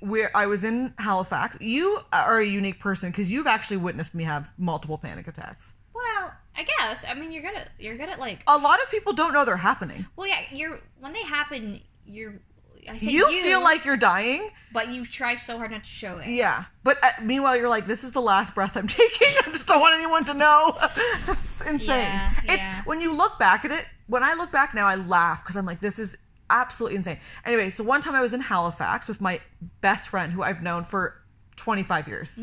where I was in Halifax. You are a unique person because you've actually witnessed me have multiple panic attacks. Well, I guess. I mean, you're good at you're good at like. A lot of people don't know they're happening. Well, yeah, you're when they happen, you're. I say You, feel like you're dying. but you try so hard not to show it. Yeah. But uh, meanwhile, you're like, this is the last breath I'm taking. I just don't want anyone to know. it's insane. Yeah, it's yeah. when you look back at it, when I look back now, I laugh because I'm like, this is absolutely insane. Anyway, so one time I was in Halifax with my best friend who I've known for 25 years,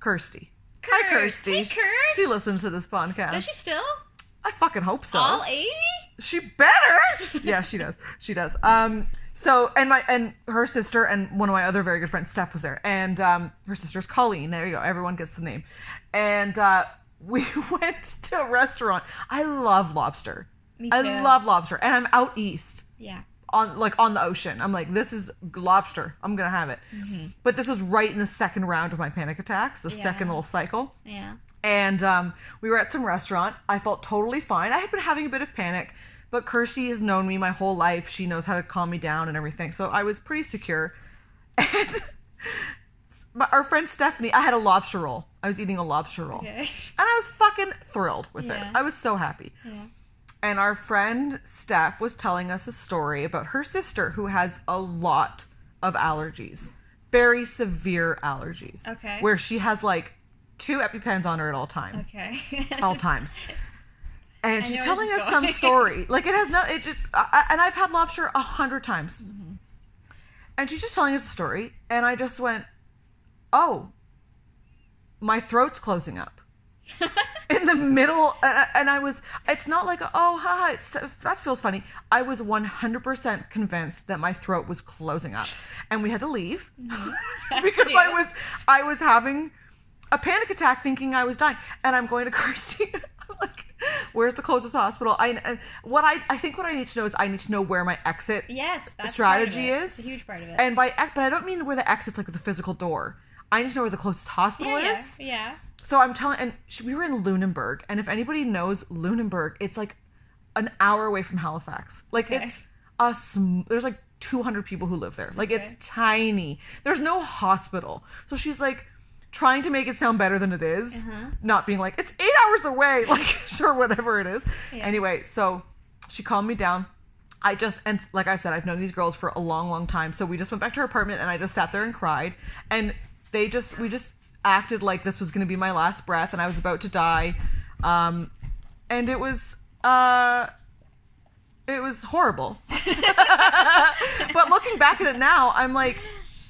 Kirsty. Hi, Kirsty. Hey, Kirst. She listens to this podcast. Does she still? I fucking hope so. All eighty? She better. yeah, she does. She does. Um. So and my and her sister and one of my other very good friends, Steph, was there, and um, her sister's Colleen. There you go. Everyone gets the name. And uh, we went to a restaurant. I love lobster. Me too. I love lobster, and I'm out east Yeah. On like on the ocean. I'm like, this is lobster. I'm gonna have it. But this was right in the second round of my panic attacks, the second little cycle Yeah. and um, we were at some restaurant. I felt totally fine. I had been having a bit of panic, but Kirsty has known me my whole life. She knows how to calm me down and everything, so I was pretty secure. And my, our friend Stephanie, I had a lobster roll. I was eating a lobster roll, Okay. and I was fucking thrilled with Yeah. it. I was so happy. Yeah. And our friend Steph was telling us a story about her sister who has a lot of allergies, very severe allergies. Okay. Where she has like two EpiPens on her at all time, Okay. all times. And she's telling us is some story. Like it has no, it just, I, I- and I've had lobster a hundred times. Mm-hmm. And she's just telling us a story, and I just went, "Oh, my throat's closing up." in the middle and and I was it's not like oh haha it's, that feels funny I was 100% convinced that my throat was closing up and we had to leave mm-hmm. because I was I was having a panic attack thinking I was dying and I'm going to I'm like where's the closest hospital I and what I I think what I need to know is I need to know where my exit yes. Strategy is of it. is It's a huge part of it. and by but I don't mean where the exit's like the physical door I need to know where the closest hospital yeah, is yeah. Yeah. So I'm telling, and we were in Lunenburg, and if anybody knows Lunenburg, it's like an hour away from Halifax. Like Okay. it's a sm- there's like 200 people who live there. Like it's tiny. There's no hospital. So she's like trying to make it sound better than it is, Uh-huh. not being like it's eight hours away. Like sure, whatever it is. Yeah. Anyway, so she calmed me down. I just and like I said, I've known these girls for a long, long time. So we just went back to her apartment and I just sat there and cried. And they just we just acted like this was gonna be my last breath and I was about to die. Um and it was uh it was horrible. but looking back at it now, I'm like,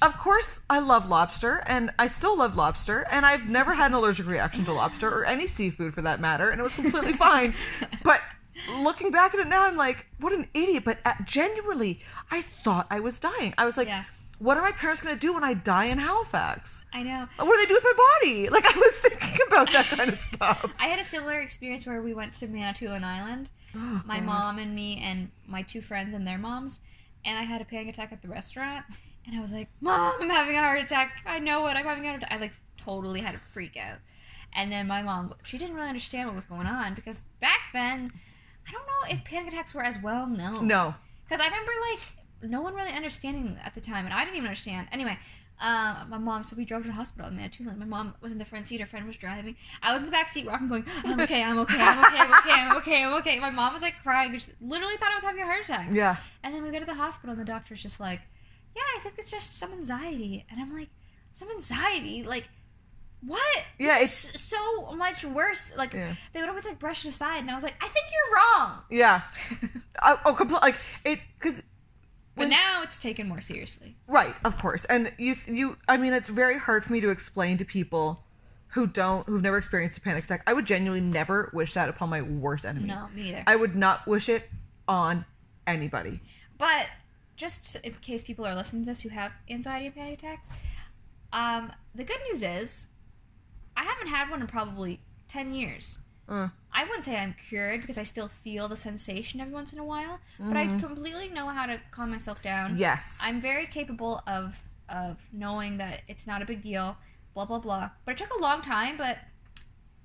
of course I love lobster and I still love lobster and I've never had an allergic reaction to lobster or any seafood for that matter and it was completely fine. But looking back at it now, I'm like, what an idiot. But uh, genuinely, I thought I was dying. I was like, Yeah. What are my parents going to do when I die in Halifax? I know. What do they do with my body? Like I was thinking about that kind of stuff. I had a similar experience where we went to Manitoulin Island. Oh, my mom and me and my two friends and their moms, and I had a panic attack at the restaurant. And I was like, "Mom, I'm having a heart attack. I know it. I'm having a heart attack." I like totally had a freak out. And then my mom, she didn't really understand what was going on because back then, I don't know if panic attacks were as well known. No. Because I remember like no one really understanding at the time, and I didn't even understand. Anyway, um, my mom, so we drove to the hospital in Manitoulin. My mom was in the front seat, her friend was driving. I was in the back seat, rocking, going, "I'm okay, I'm okay, I'm okay, I'm okay, I'm okay, I'm okay." My mom was like crying, she literally thought I was having a heart attack. Yeah. And then we go to the hospital, and the doctor's just like, "Yeah, I think it's just some anxiety." And I'm like, "Some anxiety? Like, what? Yeah, This is so much worse." Like, Yeah. they would always like brush it aside, and I was like, "I think you're wrong." Yeah. I, oh, complete, like it because But now it's taken more seriously. Right, of course. And you you I mean it's very hard for me to explain to people who don't who've never experienced a panic attack. I would genuinely never wish that upon my worst enemy. No, me neither. I would not wish it on anybody. But just in case people are listening to this who have anxiety and panic attacks, um, the good news is I haven't had one in probably 10 years. Uh, I wouldn't say I'm cured because I still feel the sensation every once in a while, but I completely know how to calm myself down. yes. I'm very capable of of knowing that it's not a big deal, blah blah blah. But it took a long time, but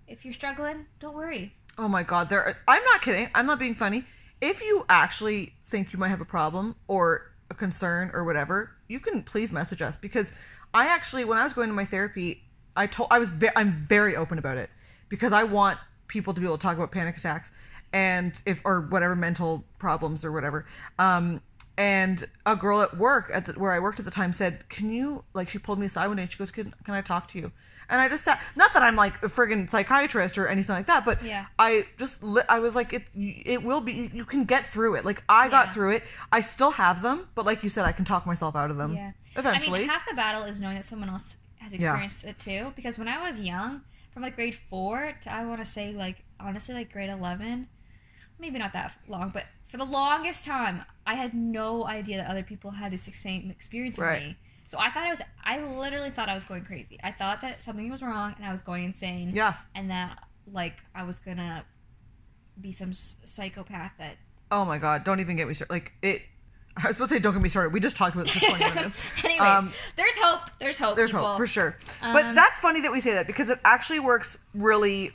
if you're struggling, don't worry. oh my god, there I'm not kidding. I'm not being funny. If you actually think you might have a problem or a concern or whatever, you can please message us because I actually when I was going to my therapy, I told I was ve- I'm very open about it because I want people to be able to talk about panic attacks and if or whatever mental problems or whatever. Um, and a girl at work at the, where I worked at the time said, "Can you like?" She pulled me aside one day. and She goes, "Can can I talk to you?" And I just sat. Not that I'm like a friggin' psychiatrist or anything like that, but Yeah. I just li- I was like, it it will be. You can get through it. Like I got Yeah. through it. I still have them, but like you said, I can talk myself out of them. Yeah. Eventually. I mean, half the battle is knowing that someone else has experienced it too. Because when I was young, from like grade four to I want to say like honestly like grade eleven, maybe not that long, but for the longest time, I had no idea that other people had the same experience as Right. me. So I thought I was, I literally thought I was going crazy. I thought that something was wrong and I was going insane. yeah. And that like I was gonna be some s- psychopath that Oh my god! Don't even get me started. Like it. I was supposed to say, don't get me started. We just talked about this for 20 minutes. Anyways, Um, there's hope. There's hope. There's people. hope for sure. but Um, that's funny that we say that because it actually works really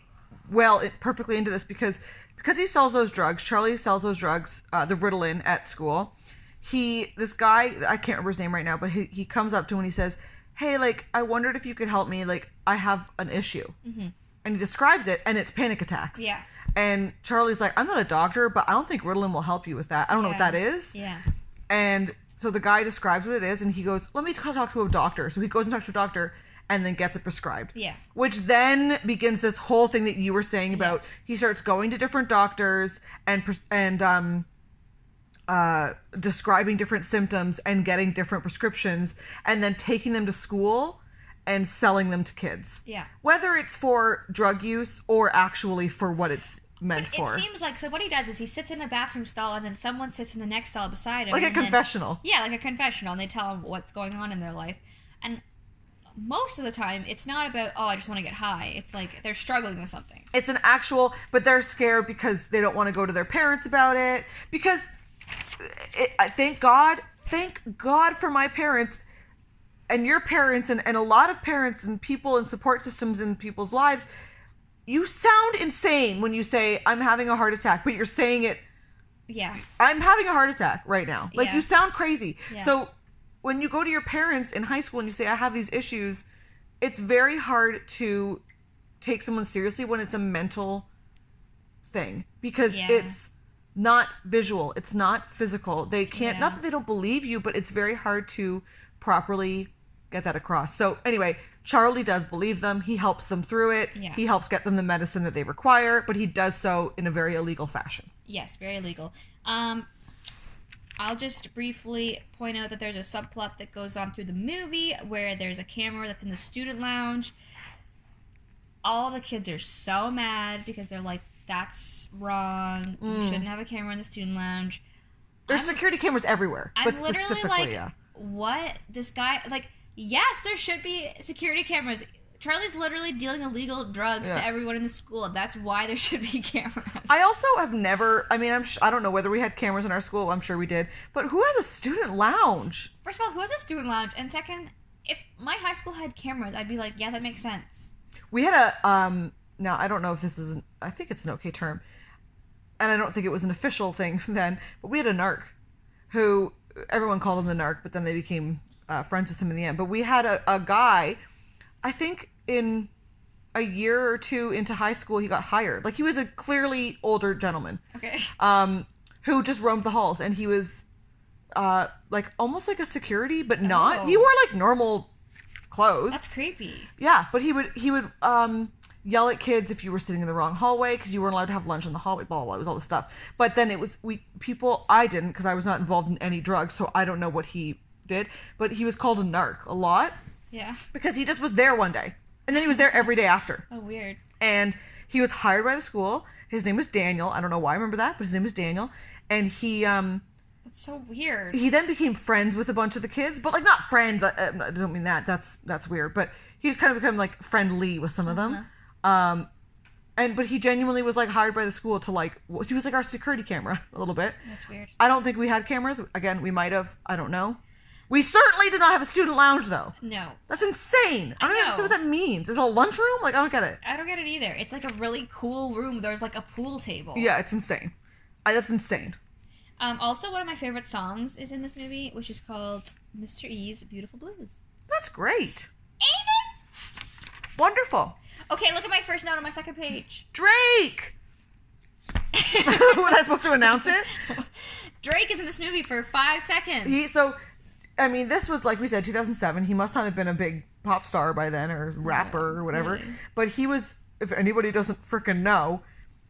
well, it, perfectly into this because because he sells those drugs. Charlie sells those drugs, uh, the Ritalin at school. He, this guy, I can't remember his name right now, but he, he comes up to him and he says, "Hey, like I wondered if you could help me. Like I have an issue." And he describes it, and it's panic attacks. Mm-hmm. Yeah. And Charlie's like, "I'm not a doctor, but I don't think Ritalin will help you with that. I don't know what that is." Yeah. And so the guy describes what it is, and he goes, "Let me talk to a doctor." So he goes and talks to a doctor, and then gets it prescribed. Yeah. Which then begins this whole thing that you were saying about. Yes. He starts going to different doctors and and um, uh, describing different symptoms and getting different prescriptions, and then taking them to school and selling them to kids. Yeah. Whether it's for drug use or actually for what it's meant But for, it seems like so. What he does is he sits in a bathroom stall, and then someone sits in the next stall beside him, like a and then- confessional. yeah, like a confessional, and they tell him what's going on in their life. And most of the time, it's not about oh, I just want to get high. It's like they're struggling with something. it's an actual but they're scared because they don't want to go to their parents about it because it, I thank god thank god for my parents and your parents and, and a lot of parents and people and support systems in people's lives you sound insane when you say i'm having a heart attack but you're saying it Yeah, i'm having a heart attack right now like Yeah. you sound crazy Yeah. so when you go to your parents in high school and you say i have these issues it's very hard to take someone seriously when it's a mental thing because Yeah. it's not visual it's not physical they can't not that they don't believe you but it's very hard to properly get that across so anyway charlie does believe them he helps them through it Yeah. he helps get them the medicine that they require but he does so in a very illegal fashion yes, very legal. Um, I'll just briefly point out that there's a subplot that goes on through the movie where there's a camera that's in the student lounge. All the kids are so mad because they're like, "That's wrong. Mm. You shouldn't have a camera in the student lounge." there's security cameras everywhere I'm but literally specifically like, yeah what? This guy, like, yes, there should be security cameras. Charlie's literally dealing illegal drugs Yeah. to everyone in the school. That's why there should be cameras. I also have never. I mean, I'm. Sh- I don't know whether we had cameras in our school. I'm sure we did. But who has a student lounge? First of all, who has a student lounge? And second, if my high school had cameras, I'd be like, yeah, that makes sense. We had a. Um. Now I don't know if this is. An, I think it's an okay term, and I don't think it was an official thing then. But we had a narc, who everyone called him the narc, but then they became uh, friends with him in the end. But we had a, a guy. I think in a year or two into high school, he got hired. Like he was a clearly older gentleman. Okay. um, who just roamed the halls, and he was uh, like almost like a security, but not. Oh. He wore like normal clothes. That's creepy. yeah, but he would he would um, yell at kids if you were sitting in the wrong hallway because you weren't allowed to have lunch in the hallway. Blah, blah blah. It was all this stuff. But then it was we people. I didn't because I was not involved in any drugs, so I don't know what he did. But he was called a narc a lot Yeah. because he just was there one day, and then he was there every day after Oh, weird. and he was hired by the school. His name was Daniel. I don't know why I remember that, but his name was Daniel. And he um That's so weird. he then became friends with a bunch of the kids, but like not friends. I, I don't mean that. That's that's weird. But he just kind of become like friendly with some of them. Um, and but he genuinely was like hired by the school to like he was like our security camera a little bit. That's weird. I don't think we had cameras. Again, we might have. I don't know. We certainly did not have a student lounge though. No. That's insane. I don't I even understand know. what that means. Is it a lunchroom? Like I don't get it. I don't get it either. It's like a really cool room. There's like a pool table. Yeah, it's insane. I, that's insane. Um, also, one of my favorite songs is in this movie, which is called Mr. E's Beautiful Blues. That's great. Ain't it? Wonderful. Okay, look at my first note on my second page. Drake. Who was I supposed to announce it? Drake is in this movie for five seconds. He so, I mean, this was like we said, 2007. He must not have been a big pop star by then or rapper or whatever. But he was. If anybody doesn't freaking know,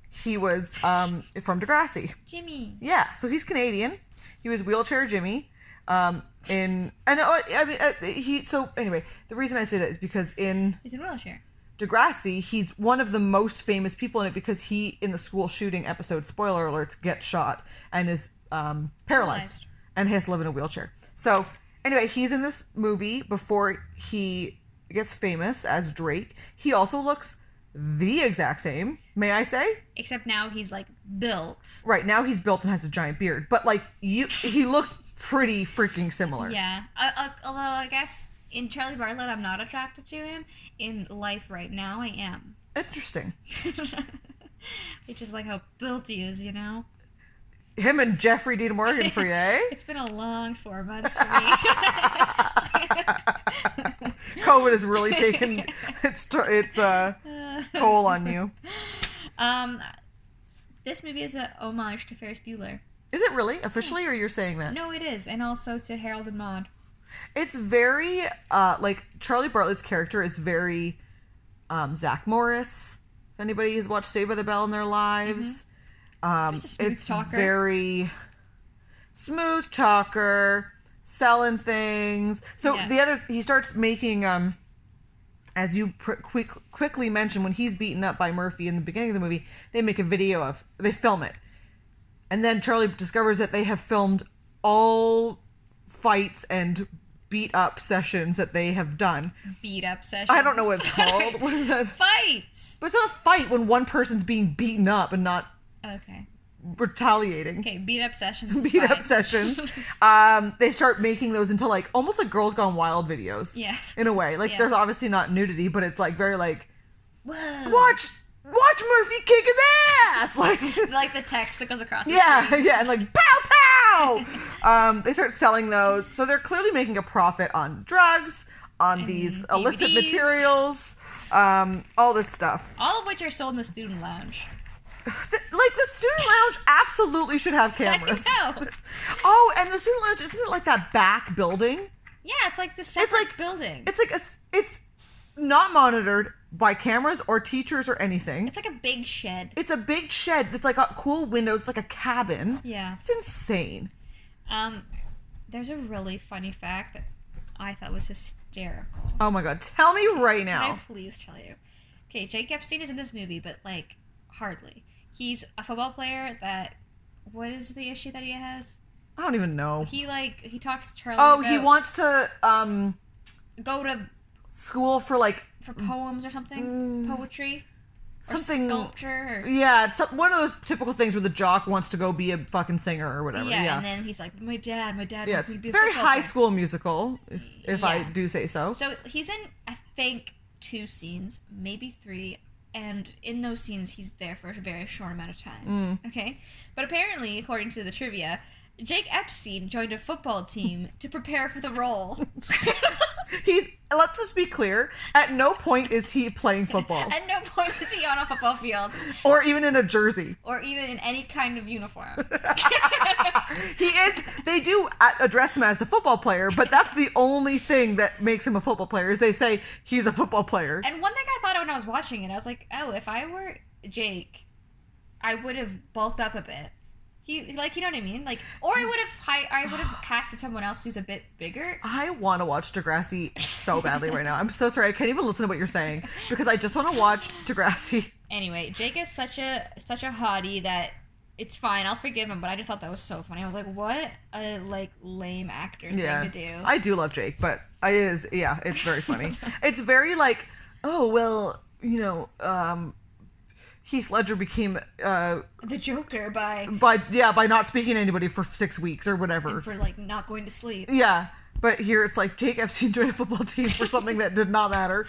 he was um, from Degrassi. Jimmy. Yeah, so he's Canadian. He was wheelchair Jimmy. Um, in and uh, I mean uh, he. So anyway, the reason I say that is because in He's in wheelchair. Degrassi, he's one of the most famous people in it because he, in the school shooting episode, spoiler alert, gets shot and is um, paralyzed Paralyzed. and has to live in a wheelchair. So, anyway, he's in this movie before he gets famous as Drake. He also looks the exact same, may I say? Except now he's like built. Right now, he's built and has a giant beard, but like you, he looks pretty freaking similar. Yeah. Uh, uh, although I guess in Charlie Bartlett I'm not attracted to him. In life right now I am. Interesting. It's just like how built he is, you know? Him and Jeffrey Dean Morgan for you, eh? It's been a long four months for me. COVID has really taken its its uh, toll on you. um, this movie is a homage to Ferris Bueller. Is it really officially, or you're saying that? No, it is, and also to Harold and Maude. It's very uh, like Charlie Bartlett's character is very um, Zach Morris. If anybody has watched Saved by the Bell in their lives, um, Just a smooth it's talker. very smooth talker, selling things. So Yeah. the other he starts making um. As you pr- quick, quickly mentioned, when he's beaten up by Murphy in the beginning of the movie, they make a video of, they film it. And then Charlie discovers that they have filmed all fights and beat up sessions that they have done. Beat up session. I don't know what it's called. What is that? Fights. But it's not a fight when one person's being beaten up and not Okay. retaliating. Okay. Beat up sessions. Beat up sessions. um, they start making those into like almost like Girls Gone Wild videos. Yeah. In a way, like Yeah. there's obviously not nudity, but it's like very like Whoa. watch watch Murphy kick his ass. Like Like the text that goes across. Yeah, screen. yeah, and like pow pow. um, they start selling those, so they're clearly making a profit on drugs, on these illicit materials, um, all this stuff. All of which are sold in the student lounge. Like the student lounge absolutely should have cameras. Oh, and the student lounge isn't it like that back building? Yeah, it's like the separate like- building. It's like a it's not monitored by cameras or teachers or anything. It's like a big shed. It's a big shed that's like got cool windows, it's like a cabin. Yeah. It's insane. Um, there's a really funny fact that I thought was hysterical. Oh my god, tell me right Can now. I please tell you? Okay, Jake Epstein is in this movie, but like hardly. He's a football player that. What is the issue that he has? I don't even know. He like he talks to Charlie. Oh, he wants to um go to school for like for poems or something, poetry, Mm. something. sculpture. Or, Yeah, it's one of those typical things where the jock wants to go be a fucking singer or whatever. yeah, Yeah, and then he's like, "My dad, my dad yeah, wants it's me to be very high player." school musical, if if I do say so. So he's in, I think, two scenes, maybe three, and in those scenes, he's there for a very short amount of time. Mm. Okay? But apparently, according to the trivia, Jake Epstein joined a football team to prepare for the role. He's let's just be clear. At no point is he playing football At no point is he on a football field or even in a jersey. or even in any kind of uniform. He is. They do address him as the football player, but that's the only thing that makes him a football player. Is they say he's a football player. And one thing I thought of when I was watching it, I was like, oh, if I were Jake, I would have bulked up a bit. He like you know what I mean, like, or I would have hi- I would have casted someone else who's a bit bigger. I want to watch Degrassi so badly right now. I'm so sorry. I can't even listen to what you're saying because I just want to watch Degrassi. Anyway, Jake is such a such a hottie that it's fine. I'll forgive him, but I just thought that was so funny. I was like, what a like lame actor Yeah, thing to do. I do love Jake, but I is yeah, it's very funny. it's very like, oh well, you know, um, Heath Ledger became uh the Joker by by yeah by not speaking to anybody for six weeks or whatever. for like not going to sleep. Yeah. But here it's like Jake Epstein joined a football team for something that did not matter.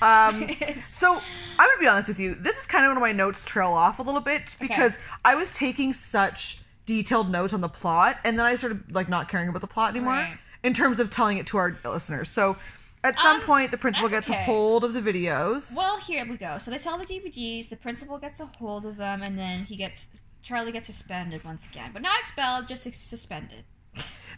Um, so I'm gonna be honest with you. This is kind of when my notes trail off a little bit because I was taking such detailed notes on the plot, and then I started like not caring about the plot anymore Right. in terms of telling it to our listeners. So At some Um, point, the principal gets a hold of the videos. Well, here we go. So they sell the DVDs. The principal gets a hold of them, and then he gets Charlie gets suspended once again, but not expelled, just suspended.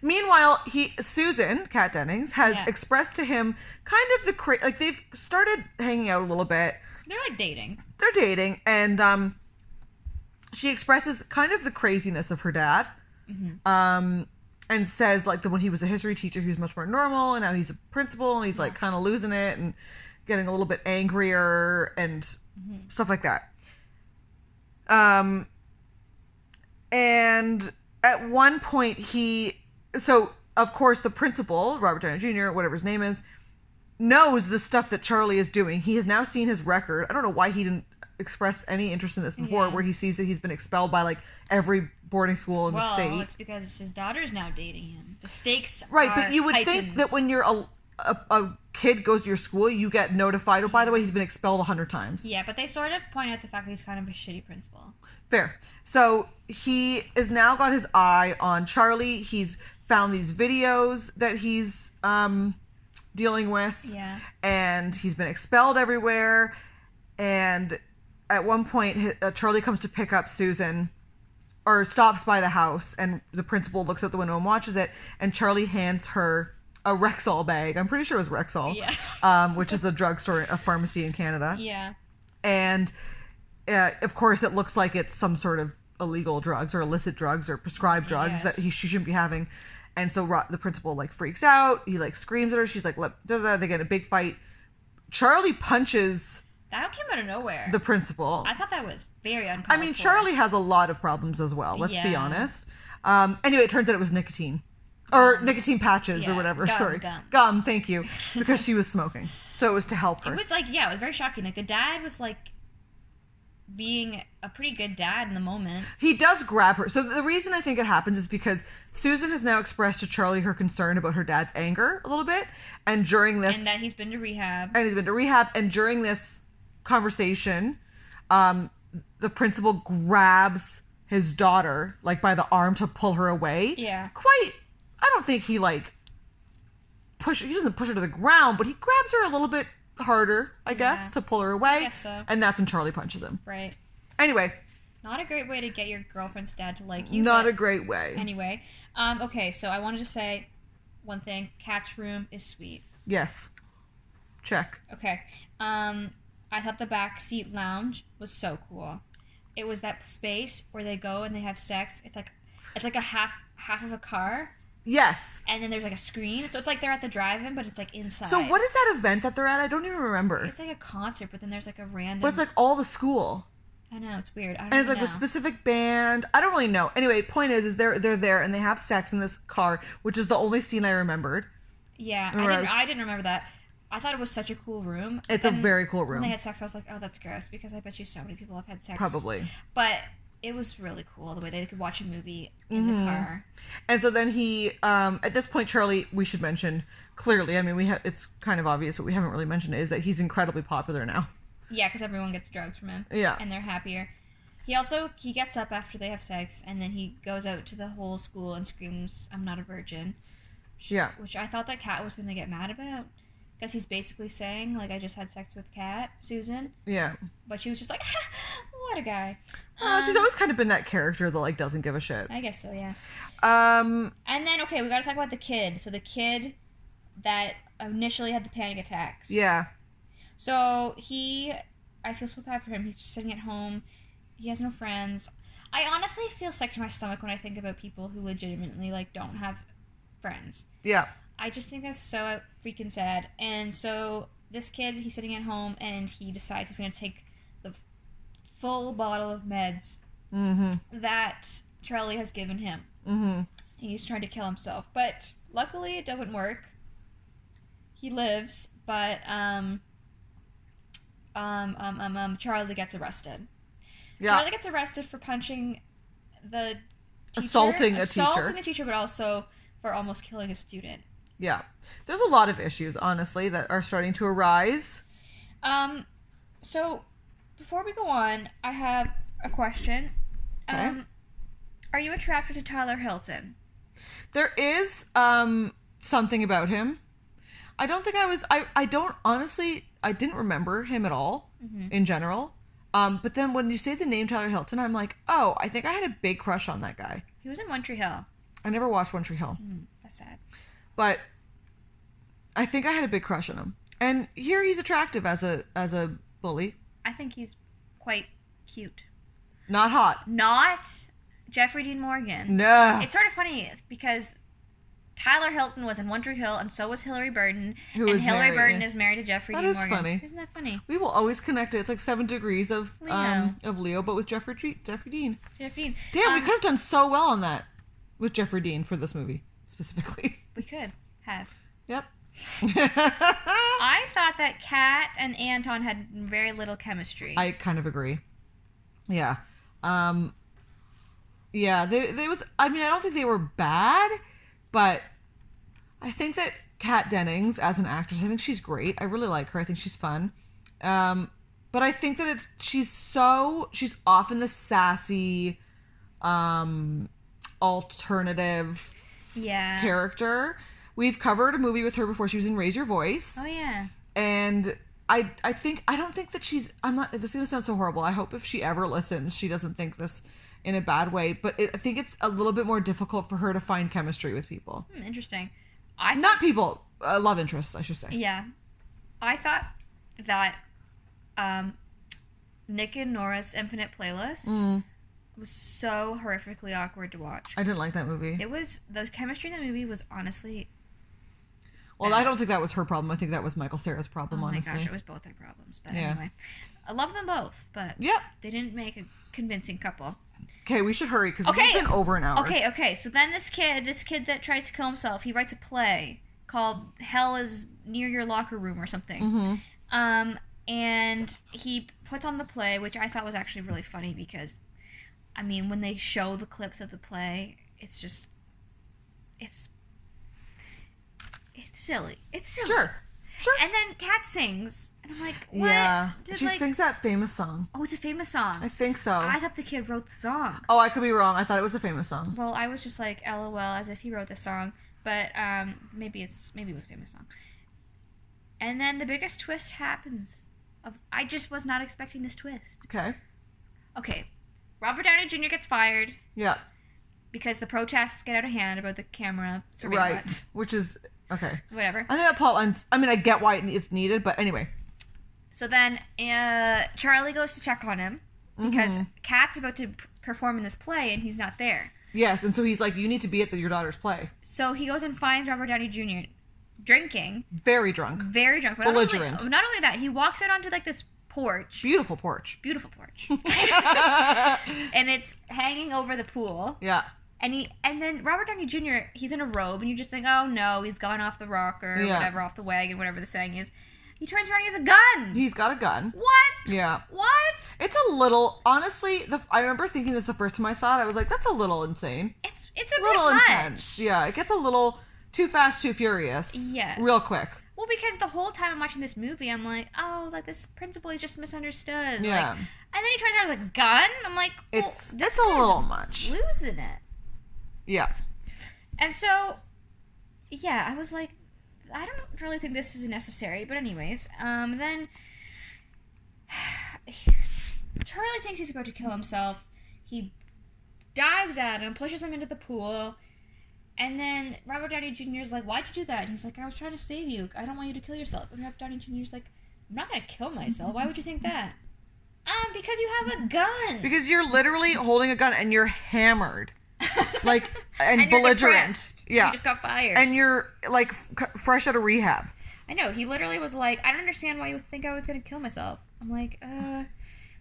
Meanwhile, he Susan Kat Dennings has Yeah. expressed to him kind of the cra- like they've started hanging out a little bit. They're like dating. They're dating, and um, she expresses kind of the craziness of her dad, um, and says like that when he was a history teacher, he was much more normal, and now he's a principal, and he's like kind of losing it and getting a little bit angrier and stuff like that. Um, and at one point he so of course the principal robert downey jr whatever his name is knows the stuff that charlie is doing. He has now seen his record. I don't know why he didn't express any interest in this before Yeah. where he sees that he's been expelled by like every boarding school in Well, the state it's because his daughter's now dating him. The stakes right but you would think that when you're a, a, a kid goes to your school you get notified oh by the way he's been expelled a hundred times Yeah, but they sort of point out the fact that he's kind of a shitty principal. Fair. So he has now got his eye on Charlie. He's found these videos that he's um, dealing with. Yeah. And he's been expelled everywhere. And at one point, uh, Charlie comes to pick up Susan or stops by the house. And the principal looks out the window and watches it. And Charlie hands her a Rexall bag. I'm pretty sure it was Rexall. Yeah. Um, which is a drugstore, a pharmacy in Canada Yeah. and uh, of course it looks like it's some sort of illegal drugs or illicit drugs or prescribed drugs Yes. that he she shouldn't be having and so Ro- the principal like freaks out he like screams at her she's like da, da, da, they get in a big fight charlie punches That came out of nowhere. the principal I thought that was very uncalled i mean for. charlie has a lot of problems as well let's be honest um anyway it turns out it was nicotine or nicotine patches or Yeah, whatever gum, sorry gum. thank you because she was smoking so it was to help her It was like, yeah, it was very shocking. Like the dad was like being a pretty good dad in the moment. He does grab her. So the reason I think it happens is because Susan has now expressed to Charlie her concern about her dad's anger a little bit, and during this, And that he's been to rehab. and he's been to rehab, and during this conversation, um, the principal grabs his daughter like by the arm to pull her away. Yeah. Quite. I don't think he like push. He doesn't push her to the ground, but he grabs her a little bit harder, I guess, Yeah. to pull her away. guess so. And that's when Charlie punches him. Right. Anyway, Not a great way to get your girlfriend's dad to like you. not a great way. Anyway, um, okay, so I wanted to say one thing. Kat's room is sweet. Yes. Check. Okay. Um, I thought the back seat lounge was so cool. It was that space where they go and they have sex. It's like it's like a half half of a car, Yes. and then there's like a screen. So it's like they're at the drive-in, but it's like inside. So what is that event that they're at? I don't even remember. It's like a concert, but then there's like a random. But it's like all the school. I know it's weird. I don't And it's like know. a specific band. I don't really know. Anyway, point is is they're they're there and they have sex in this car, which is the only scene I remembered. Yeah, I Whereas- didn't. I didn't remember that. I thought it was such a cool room. It's a very cool room. When they had sex, I was like, "Oh, that's gross," because I bet you so many people have had sex. Probably. But it was really cool the way they could watch a movie in Mm-hmm. the car. And so then he um at this point Charlie, we should mention clearly, I mean we have it's kind of obvious but we haven't really mentioned it, is that he's incredibly popular now. Yeah, because everyone gets drugs from him. Yeah. and they're happier. He also he gets up after they have sex, and then he goes out to the whole school and screams, "I'm not a virgin." Yeah. Which I thought that Kat was gonna get mad about, because he's basically saying like, "I just had sex with Kat Susan," Yeah. but she was just like, "What a guy." Uh, she's Um, always kind of been that character that like doesn't give a shit. I guess so, yeah. Um And then okay, we gotta talk about the kid. So the kid that initially had the panic attacks. yeah. So he, I feel so bad for him. He's just sitting at home. He has no friends. I honestly feel sick to my stomach when I think about people who legitimately like don't have friends. Yeah. I just think that's so freaking sad. And so this kid, he's sitting at home and he decides he's gonna take the full bottle of meds Mm-hmm. that Charlie has given him. Mm-hmm. He's trying to kill himself, but luckily it doesn't work. He lives, but um, um, um, um, um Charlie gets arrested. Yeah. Charlie gets arrested for punching the teacher, Assaulting a assaulting teacher. the teacher, but also for almost killing a student. Yeah. There's a lot of issues, honestly, that are starting to arise. Um, so before we go on, I have a question. Okay. Um, are you attracted to Tyler Hilton? There is um something about him. I don't think I was. I I don't honestly. I didn't remember him at all in general. Um, but then when you say the name Tyler Hilton, I'm like, oh, I think I had a big crush on that guy. He was in One Tree Hill. I never watched One Tree Hill, That's sad. But I think I had a big crush on him. And here he's attractive as a as a bully, I think he's quite cute. not hot. Not Jeffrey Dean Morgan. No, It's sort of funny because Tyler Hilton was in One Tree Hill, and so was Hilarie Burton. Who and is Hilarie married, Burton yeah. is married to Jeffrey That Dean is Morgan. funny. Isn't that funny? we will always connect it. It's like seven degrees of um of Leo, but with Jeffrey Jeffrey Dean. Jeffrey Dean. Damn, we Um, could have done so well on that with Jeffrey Dean for this movie specifically. We could have. Yep. I thought that Kat and Anton had very little chemistry. I kind of agree. Yeah. Um yeah, they they was I mean, I don't think they were bad, but I think that Kat Dennings as an actress, I think she's great. I really like her. I think she's fun. Um but I think that it's she's so she's often the sassy um alternative yeah. character. We've covered a movie with her before. She was in Raise Your Voice Oh yeah. and I I think I don't think that she's I'm not this is gonna sound so horrible. I hope if she ever listens, she doesn't think this in a bad way. But it, I think it's a little bit more difficult for her to find chemistry with people, Hmm, interesting. I thought, not people, uh, love interests, I should say. yeah. I thought that um, Nick and Nora's Infinite Playlist Mm. Was so horrifically awkward to watch. I didn't like that movie. It was the chemistry in the movie was honestly Well, I don't think that was her problem. I think that was Michael Cera's problem, honestly. oh my gosh, it was both their problems. But Yeah. anyway, I love them both, but Yep. they didn't make a convincing couple. Okay, we should hurry because Okay. has been over an hour. Okay, okay. So then this kid, this kid that tries to kill himself, he writes a play called "Hell is Near Your Locker Room" or something. Mm-hmm. Um, and he puts on the play, which I thought was actually really funny because, I mean, when they show the clips of the play, it's just, it's, it's silly. It's silly. Sure. Sure. And then Kat sings, and I'm like, what? yeah. Did, she like- sings that famous song. Oh, it's a famous song. I think so. I thought the kid wrote the song. oh, I could be wrong. I thought it was a famous song. Well, I was just like LOL as if he wrote the song, but um, maybe it's maybe it was a famous song. And then the biggest twist happens. Of I just was not expecting this twist. Okay. Okay, Robert Downey Jr. gets fired Yeah. because the protests get out of hand about the camera Right. surveillance. Which is okay. Whatever. I think that plot lines. I mean, I get why it's needed, but anyway. So then uh, Charlie goes to check on him because Kat's about to perform in this play and he's not there. Yes, and so he's like, "You need to be at the, your daughter's play." So he goes and finds Robert Downey Jr. drinking, Very drunk, very drunk. But not only- Belligerent. Not only that, he walks out onto like this porch beautiful porch. beautiful porch and it's hanging over the pool Yeah, and he and then robert downey jr he's in a robe and you just think oh no he's gone off the rocker or Yeah. whatever off the wagon whatever the saying is he turns around he has a gun he's got a gun. what Yeah, what it's a little. Honestly, the I remember thinking this the first time I saw it. I was like, "That's a little insane, it's it's a a little intense." Yeah, it gets a little too fast, too furious. Yes. real quick. Well because the whole time i'm watching this movie i'm like oh like this principal is just misunderstood Yeah. like, and then he turns around with a gun i'm like well, It's this it's a little much. losing it Yeah, And so, yeah, I was like, I don't really think this is necessary. But anyways, um, then Charlie thinks he's about to kill himself. He dives at him, pushes him into the pool, and then Robert Downey Jr. is like, "Why'd you do that?" And he's like, "I was trying to save you. I don't want you to kill yourself." And Robert Downey Jr. is like, "I'm not gonna kill myself. Why would you think that?" Um, because you have a gun. because you're literally holding a gun and you're hammered, like and, And belligerent. Yeah, you just got fired. and you're like f- fresh out of rehab. I know. He literally was like, I don't understand why you think I was going to kill myself. I'm like, uh,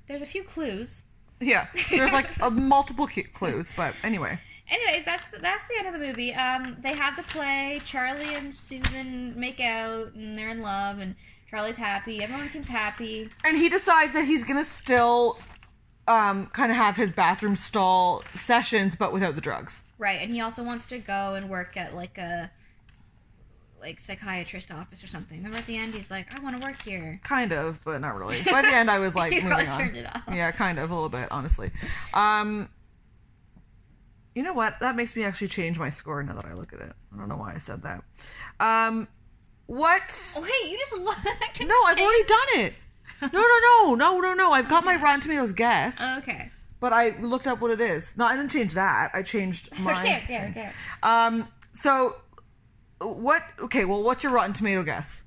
there's a few clues. Yeah, there's like a multiple clues, but anyway. Anyways, that's that's the end of the movie. Um, they have the play. Charlie and Susan make out, and they're in love, and Charlie's happy. Everyone seems happy. And he decides that he's gonna still, um, kind of have his bathroom stall sessions, but without the drugs. Right, and he also wants to go and work at like a like psychiatrist office or something. Remember at the end, he's like, I want to work here. Kind of, but not really. By the end, I was like, You moving on. turned it off. Yeah, kind of a little bit, honestly. Um, you know what? That makes me actually change my score now that I look at it. I don't know why I said that. Um, what? Wait, you just looked. No, I've already done it. No, no, no, no, no, no. I've got my Rotten Tomatoes guess, Okay. but I looked up what it is. No, I didn't change that. I changed my. Okay, okay, okay. Um. So, what? Okay. Well, what's your Rotten Tomato guess?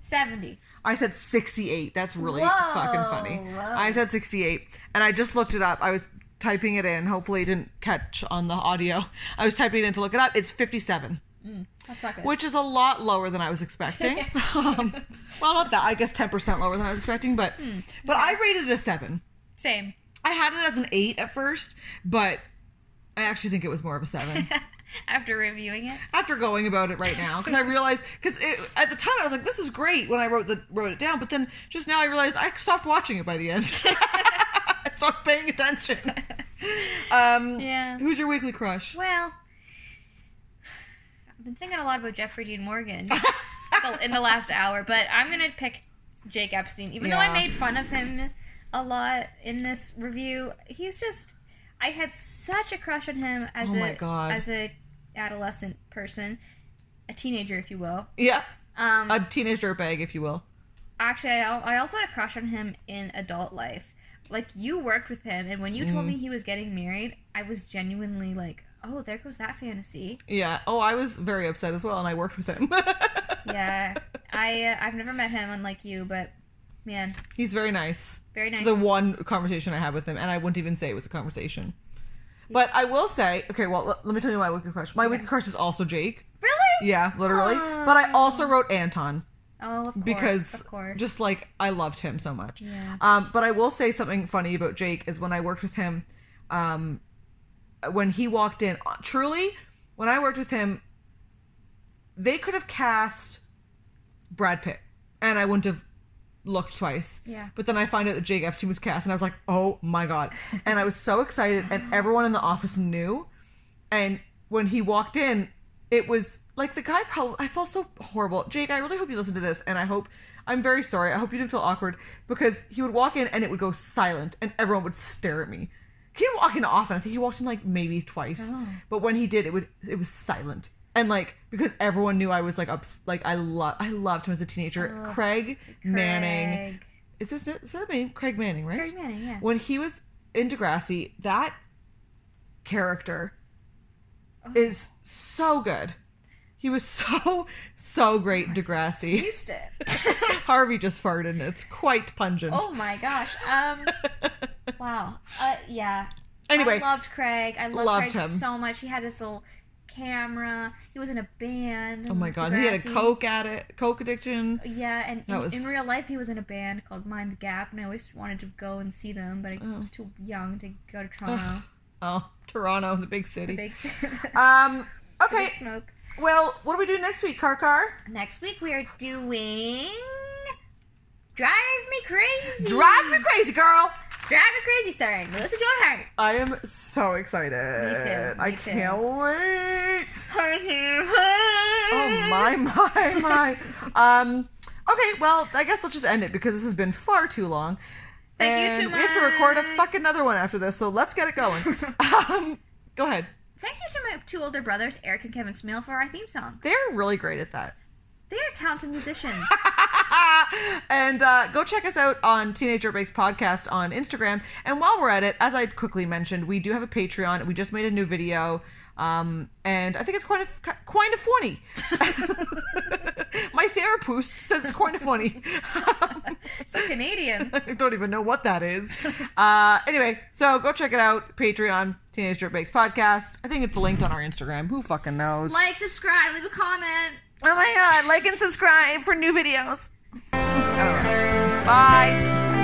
70. I said 68. That's really Whoa, fucking funny. whoa. I said 68. And I just looked it up. I was typing it in. Hopefully it didn't catch on the audio. I was typing it in to look it up. It's 57, That's not good. which is a lot lower than I was expecting. um, well, not that. I guess 10% lower than I was expecting, but but I rated it a 7. Same. I had it as an 8 at first, but I actually think it was more of a 7 After reviewing it. after going about it right now because I realized because at the time I was like this is great when I wrote the wrote it down but then just now I realized I stopped watching it by the end I stopped paying attention um Yeah. who's your weekly crush Well, I've been thinking a lot about Jeffrey Dean Morgan in the last hour, but I'm going to pick Jake Epstein. Even though I made fun of him a lot in this review, he's just. I had such a crush on him as Oh a God. as a adolescent person, a teenager, if you will. yeah Um, a teenage dirtbag if you will Actually, I, I also had a crush on him in adult life. Like you worked with him, and when you told Mm. me he was getting married, I was genuinely like, "Oh, there goes that fantasy." yeah oh I was very upset as well and I worked with him Yeah, I uh, I've never met him, unlike you, but man, he's very nice very nice. the one conversation I had with him, and I wouldn't even say it was a conversation. But I will say, okay, well, let, let me tell you my weekly crush. My weekly crush is also Jake. really? Yeah, literally. But I also wrote Anton Oh, of course, because of course. just like I loved him so much. Yeah. Um, but I will say something funny about Jake is when I worked with him, um, when he walked in, uh, truly, when I worked with him, they could have cast Brad Pitt, and I wouldn't have looked twice. Yeah. But then I find out that Jake Epstein was cast, and I was like, oh my god! And I was so excited, and everyone in the office knew. And when he walked in, it was like the guy probably. I felt so horrible. Jake, I really hope you listen to this, and I hope. I'm very sorry. I hope you didn't feel awkward because he would walk in and it would go silent, and everyone would stare at me. He didn't walk in often. I think he walked in like maybe twice, oh. but when he did, it would it was silent. And like because everyone knew I was like up, like I love I loved him as a teenager. Craig, Manning, is this is that the name? Craig Manning, right? Craig Manning, yeah. When he was in Degrassi, that character Oh. is so good. He was so so great in Degrassi. Taste it. Harvey just farted. and It's quite pungent. oh my gosh. Um. wow. Uh. Yeah. Anyway. I loved Craig. I loved, Loved Craig him. so much. He had this little camera. He was in a band. oh my god, he had a coke addict, coke addiction. Yeah, and in, was- in real life, he was in a band called Mind the Gap, and I always wanted to go and see them, but I was too young to go to Toronto. Oh, Toronto, the big The city. big, Um. the Okay. big smoke. Well, what do we do next week, Car Car? Next week, we are doing Drive Me Crazy. Drive me crazy, girl. Drive Me Crazy, starring Melissa Joan Hart. I am so excited. Me too, I too. can't wait. oh Oh my my my. Um. Okay, well, I guess let's just end it because this has been far too long. Thank you too We have to record a much. fuck another one after this, so let's get it going. um, go ahead. Thank you to my two older brothers, Eric and Kevin Smale, for our theme song. They're really great at that. They are talented musicians. and uh, go check us out on Teenage Dirtbagz Podcast on Instagram. And while we're at it, as I quickly mentioned, we do have a Patreon. We just made a new video. Um, and I think it's quite a, quite a funny. My therapist says it's quite a funny. so Canadian. I don't even know what that is. Uh, anyway, so go check it out. Patreon, Teenage Dirtbagz Podcast. I think it's linked on our Instagram. Who fucking knows? Like, subscribe, leave a comment. oh my god, like and subscribe for new videos. I don't know. Bye.